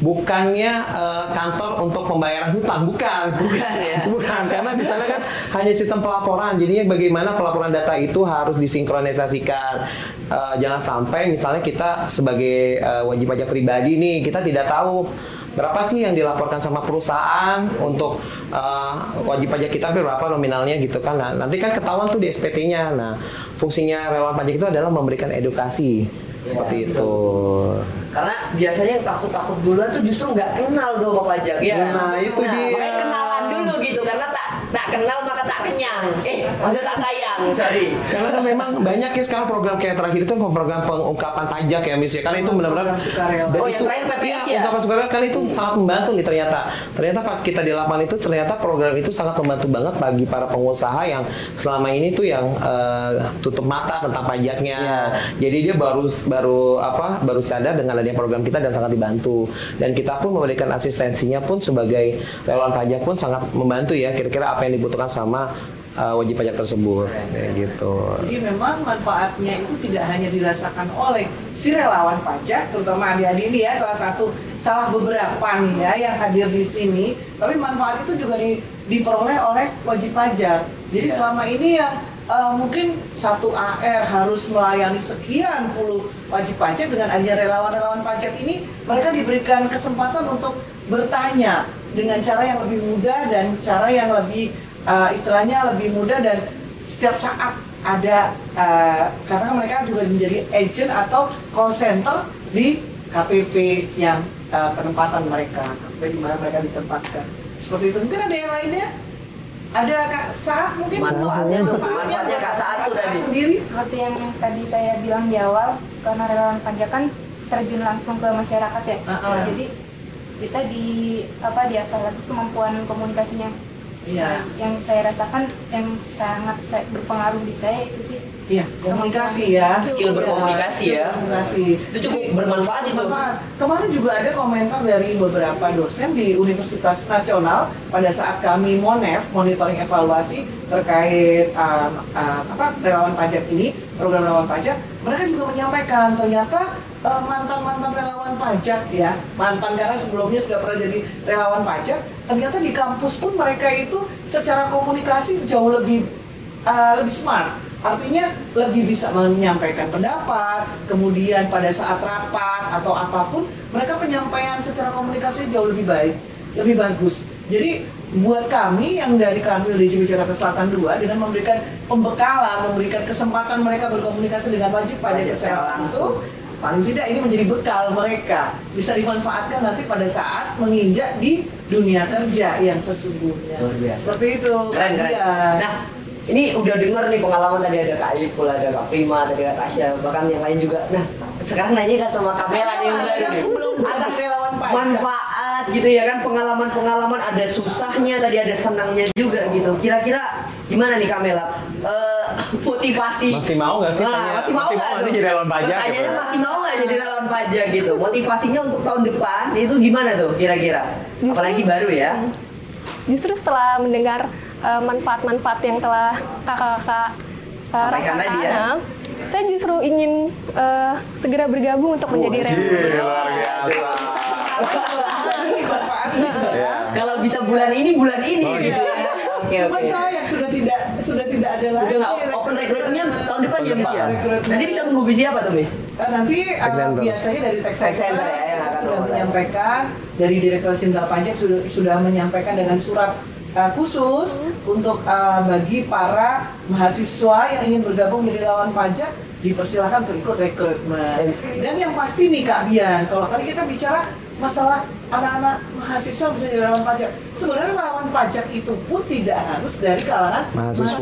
bukannya eh, kantor untuk pembayaran hutang, bukan. Bukan, ya. [LAUGHS] Bukan, karena di sana kan hanya sistem pelaporan. Jadinya bagaimana pelaporan data itu harus disinkronisasikan. Eh, jangan sampai misalnya kita sebagai eh, wajib pajak pribadi nih, kita tidak tahu berapa sih yang dilaporkan sama perusahaan untuk eh, wajib pajak kita berapa nominalnya gitu kan. Nah, nanti kan ketahuan tuh di SPT-nya. Nah, fungsinya relawan pajak itu adalah memberikan edukasi seperti itu. Karena biasanya yang takut-takut duluan tuh justru nggak kenal tuh sama pajak ya. Nah, itu dia. Makanya kenalan dulu gitu karena tak tak kenal maka tak kenyang. Eh, maksudnya tak sayang, sorry. Karena kan memang banyak ya sekarang program kayak terakhir itu program pengungkapan pajak ya Miss ya. Kan itu benar-benar Oh, yang itu- terakhir PPS iya, ya? Ungkapan sukarela kan itu sangat membantu nih ternyata. Ternyata pas kita di lapangan itu ternyata program itu sangat membantu banget bagi para pengusaha yang selama ini tuh yang eh, tutup mata tentang pajaknya. Iya. Jadi dia baru baru apa baru sadar dengan adanya program kita dan sangat dibantu. Dan kita pun memberikan asistensinya pun sebagai relawan pajak pun sangat membantu ya kira-kira apa yang dibutuhkan sama eh, wajib pajak tersebut kayak gitu. Jadi memang manfaatnya itu tidak hanya dirasakan oleh si relawan pajak, terutama adik-adik ini ya salah satu salah beberapa nih ya yang hadir di sini, tapi manfaat itu juga di- diperoleh oleh wajib pajak. Jadi Iya. selama ini yang eh, mungkin satu AR harus melayani sekian puluh wajib pajak dengan adanya relawan-relawan pajak ini, mereka diberikan kesempatan untuk bertanya dengan cara yang lebih mudah dan cara yang lebih eh, istilahnya lebih mudah dan setiap saat ada eh, karena mereka juga menjadi agent atau call center di KPP yang eh, penempatan mereka, KPP di mana mereka ditempatkan. Seperti itu. Mungkin ada yang lainnya? Ada Kak Saat mungkin Manfaatnya tuh, Manfaatnya Kak Saat tuh tadi. sendiri. seperti yang tadi saya bilang di awal karena relawan pajak kan terjun langsung ke masyarakat ya Uh-uh. jadi kita di apa diasah lagi kemampuan komunikasinya Iya. Nah, yang saya rasakan yang sangat saya- berpengaruh di saya itu sih Iya, komunikasi ya. Skill berkomunikasi Skill ya. Komunikasi. Itu cukup bermanfaat itu. Bermanfaat. Kemarin juga ada komentar dari beberapa dosen di Universitas Nasional pada saat kami Monef monitoring evaluasi terkait um, um, apa relawan pajak ini, program relawan pajak, mereka juga menyampaikan ternyata uh, mantan-mantan relawan pajak ya, mantan karena sebelumnya sudah pernah jadi relawan pajak, ternyata di kampus pun mereka itu secara komunikasi jauh lebih uh, lebih smart. Artinya lebih bisa menyampaikan pendapat, kemudian pada saat rapat atau apa pun, mereka penyampaian secara komunikasi jauh lebih baik, lebih bagus. Jadi buat kami yang dari Kanwil DJP Jakarta Selatan 2 dengan memberikan pembekalan, memberikan kesempatan mereka berkomunikasi dengan wajib pajak secara langsung, paling tidak ini menjadi bekal mereka bisa dimanfaatkan nanti pada saat menginjak di dunia kerja yang sesungguhnya. Luar biasa. Seperti itu. Keren, keren. Iya. Nah, ini udah denger nih pengalaman tadi ada Kak Ipul, ada Kak Prima, ada Kak Tasya, bahkan yang lain juga. Nah, sekarang nanya kan sama Kak Mela nih Kamela, udah nih. belum atas manfaat gitu ya kan pengalaman-pengalaman ada susahnya tadi ada senangnya juga gitu. Kira-kira gimana nih Kak Mela? Eh, motivasi Masih mau nggak sih Nah, tanya- masih mau nggak sih jadi relawan pajak Pertanyaannya gitu? masih mau nggak jadi relawan pajak gitu? Motivasinya untuk tahun depan itu gimana tuh kira-kira? Justru- Apalagi baru ya. Justru setelah mendengar eh, manfaat-manfaat yang telah kakak-kakak eh, Sampaikan rasakan, tadi ya. nah, saya justru ingin eh, segera bergabung untuk menjadi relawan. luar biasa. dimanfaatkan. [LAUGHS] Kalau bisa bulan ini bulan ini Oh, gitu. Oke Cuma oke. sayang sudah tidak sudah tidak ada lagi. Udah nggak open recruitnya tahun depan ya Miss ya. Nanti bisa menghubungi siapa tuh Miss? Eh, nanti uh, biasanya dari tax Tax center, Center ya, sudah menyampaikan dari Direktur Jenderal Pajak sudah, sudah menyampaikan dengan surat uh, khusus untuk uh, bagi para mahasiswa yang ingin bergabung menjadi lawan pajak dipersilahkan untuk ikut rekrutmen. Dan yang pasti nih Kak Bian, kalau tadi kita bicara masalah anak-anak mahasiswa bisa jadi lawan pajak. Sebenarnya lawan pajak itu pun tidak harus dari kalangan Mahasiswa.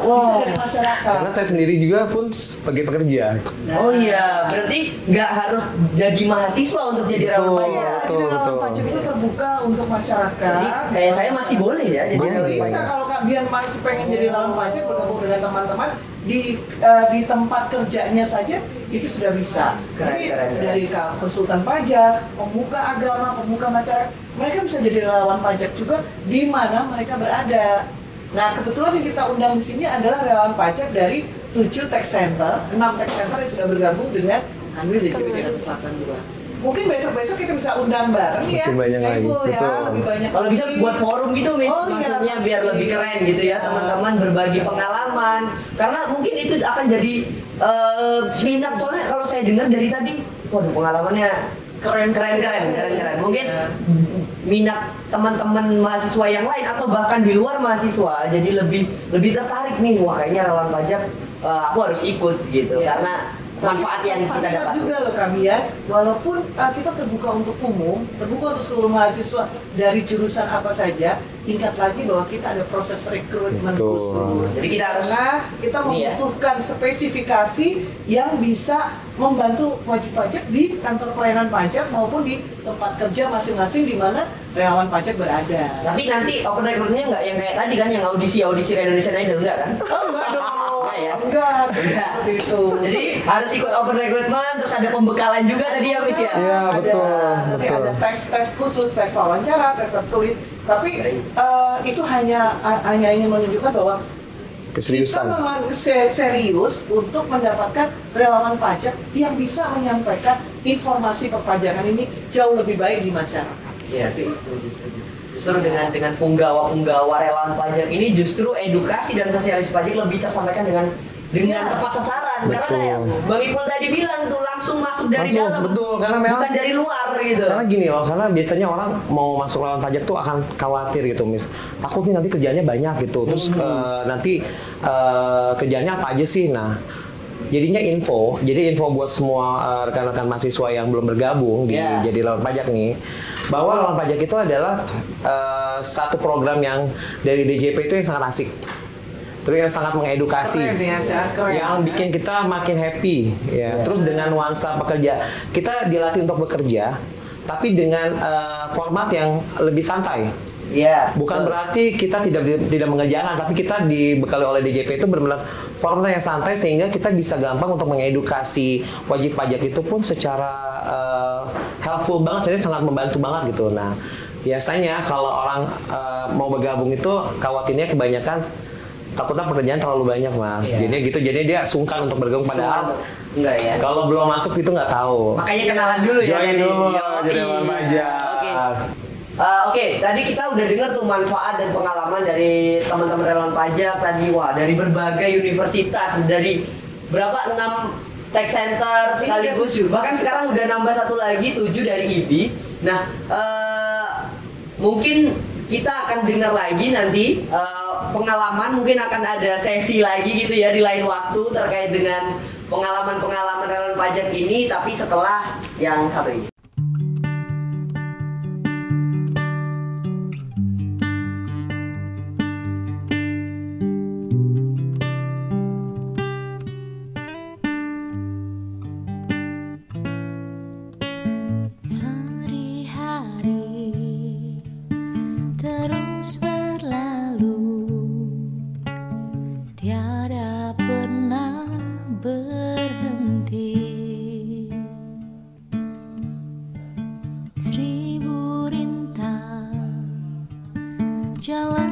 Bisa dari masyarakat. Karena saya sendiri juga pun sebagai pekerja. Oh iya, berarti nggak harus jadi mahasiswa untuk jadi relawan Betul. pajak. Jadi Betul, relawan betul. pajak itu terbuka untuk masyarakat. Jadi kayak saya masih boleh ya jadi relawan bisa pajak. kalau Kak Bian masih pengen jadi lawan pajak bergabung dengan teman-teman di eh, di tempat kerjanya saja itu sudah bisa. Keren, Jadi keren, keren. dari konsultan pajak, pemuka agama, pemuka masyarakat, mereka bisa jadi relawan pajak juga di mana mereka berada. Nah, kebetulan yang kita undang di sini adalah relawan pajak dari 7 tax center, 6 tax center yang sudah bergabung dengan Kanwil DJP Jakarta Selatan 2. Mungkin besok-besok kita bisa undang bareng ya. Makin banyak lagi, ya, betul. lebih banyak. Kalau bisa buat forum gitu, Miss. Oh, iya, Maksudnya pasti. biar lebih keren gitu ya, teman-teman berbagi pengalaman. Karena mungkin itu akan jadi eh, minat soalnya kalau saya dengar dari tadi, waduh pengalamannya keren keren keren keren keren. Mungkin Iya. minat teman-teman mahasiswa yang lain atau bahkan di luar mahasiswa jadi lebih lebih tertarik nih wah kayaknya relawan pajak eh, aku harus ikut gitu Iya. karena manfaat yang kita dapat. juga loh kami ya, walaupun uh, kita terbuka untuk umum, terbuka untuk seluruh mahasiswa dari jurusan apa saja, ingat lagi bahwa kita ada proses rekrutmen Betul. khusus. Jadi kita harus- Karena kita ya. membutuhkan spesifikasi yang bisa membantu wajib pajak di kantor pelayanan pajak maupun di tempat kerja masing-masing di mana relawan pajak berada. Tapi nanti open recruitnya nggak yang kayak tadi kan yang audisi audisi kayak Indonesian Idol enggak kan? Oh enggak dong. Enggak ya? Enggak, Enggak. seperti itu. Jadi harus ikut open recruitment terus ada pembekalan juga tadi ya Miss ya. Iya, ada, betul, Nanti betul. ada tes-tes khusus, tes wawancara, tes tertulis. Tapi eh, itu hanya hanya ingin menunjukkan bahwa Keseriusan. kita memang se- serius untuk mendapatkan relawan pajak yang bisa menyampaikan informasi perpajakan ini jauh lebih baik di masyarakat. Iya. Seperti itu. setuju. Justru dengan dengan punggawa-punggawa relawan pajak ini justru edukasi dan sosialisasi pajak lebih tersampaikan dengan dengan Iya. tepat sasaran. Karena Betul. kayak Bang Ipul tadi bilang tuh langsung masuk dari Langsung, dalam. betul, karena memang- bukan dari luar gitu. Karena gini loh, karena biasanya orang mau masuk lawan pajak tuh akan khawatir gitu, Miss. Takut nih nanti kerjanya banyak gitu. Terus eh, nanti eh, kerjanya apa aja sih? Nah, jadinya info. Jadi info buat semua eh, rekan-rekan mahasiswa yang belum bergabung di jadi lawan pajak nih, bahwa lawan pajak itu adalah eh, satu program yang dari DJP itu yang sangat asik. Terus yang sangat mengedukasi Keren ya, keren. yang bikin kita makin happy ya. Terus dengan nuansa pekerja, kita dilatih untuk bekerja, tapi dengan eh, format yang lebih santai. Iya. Bukan betul. berarti kita tidak tidak mengerjakan, tapi kita dibekali oleh DJP itu benar-benar format yang santai sehingga kita bisa gampang untuk mengedukasi wajib pajak itu pun secara eh, helpful banget, jadi sangat membantu banget gitu. Nah, biasanya kalau orang eh, mau bergabung itu khawatirnya kebanyakan takutnya pekerjaan terlalu banyak mas. Iya. Jadi gitu, jadi dia sungkan untuk bergabung padahal enggak ya. kalau belum masuk itu nggak tahu. Makanya kenalan dulu ya Join dulu, jadi lawan pajak. Oke. Oke, tadi kita udah dengar tuh manfaat dan pengalaman dari teman-teman relawan pajak tadi wah dari berbagai universitas dari berapa enam tech center sekaligus bahkan sekarang udah nambah satu lagi tujuh dari IBI. Nah, eh, mungkin kita akan dengar lagi nanti eh, pengalaman mungkin akan ada sesi lagi gitu ya di lain waktu terkait dengan pengalaman-pengalaman relawan pajak ini tapi setelah yang satu ini. 愿望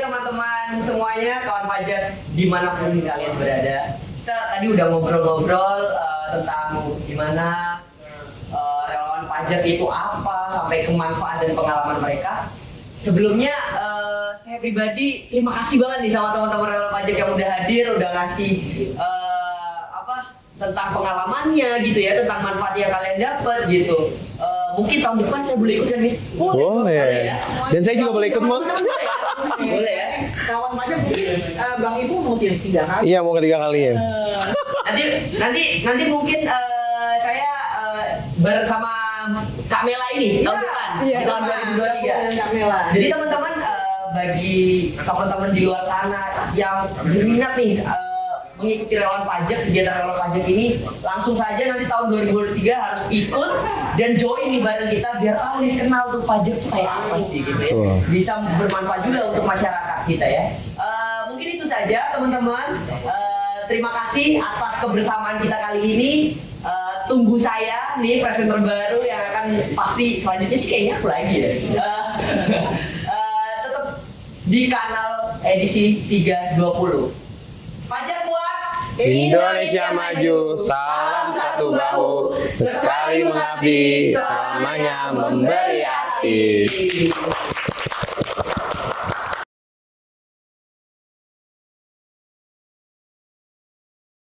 teman-teman semuanya, kawan pajak di mana pun kalian berada, kita tadi udah ngobrol-ngobrol eh, tentang gimana eh, relawan pajak itu apa, sampai ke manfaat dan pengalaman mereka. Sebelumnya eh, saya pribadi terima kasih banget nih sama teman-teman relawan pajak yang udah hadir, udah ngasih eh, tentang pengalamannya gitu ya, tentang manfaat yang kalian dapat gitu. Eh, mungkin tahun depan saya boleh ikut kan, Miss? Boleh. ya. Dan saya juga boleh ikut, Mos. Boleh ya. Kawan pajak mungkin eh, Bang Ibu mau tiga tiga kali. Iya, mau ketiga kali ya. nanti nanti nanti mungkin eh, saya eh, bareng sama Kak Mela ini tahun depan Iya. di tahun 2023. Dan Kak Mela. Jadi teman-teman eh, bagi teman-teman di luar sana yang berminat nih eh, mengikuti relawan pajak kegiatan relawan pajak ini langsung saja nanti tahun 2023 harus ikut dan join nih bareng kita biar tahu nih kenal tuh pajak tuh kayak apa sih? gitu ya. Bisa bermanfaat juga untuk masyarakat kita ya. Eh, mungkin itu saja teman-teman. Eh, terima kasih atas kebersamaan kita kali ini. Eh, tunggu saya nih presenter baru yang akan pasti selanjutnya sih kayaknya aku lagi ya. Eh, [LAUGHS] eh, tetap di kanal edisi 320 pajak buat Indonesia maju, salam satu bahu, sekali mengabdi, selamanya memberi arti.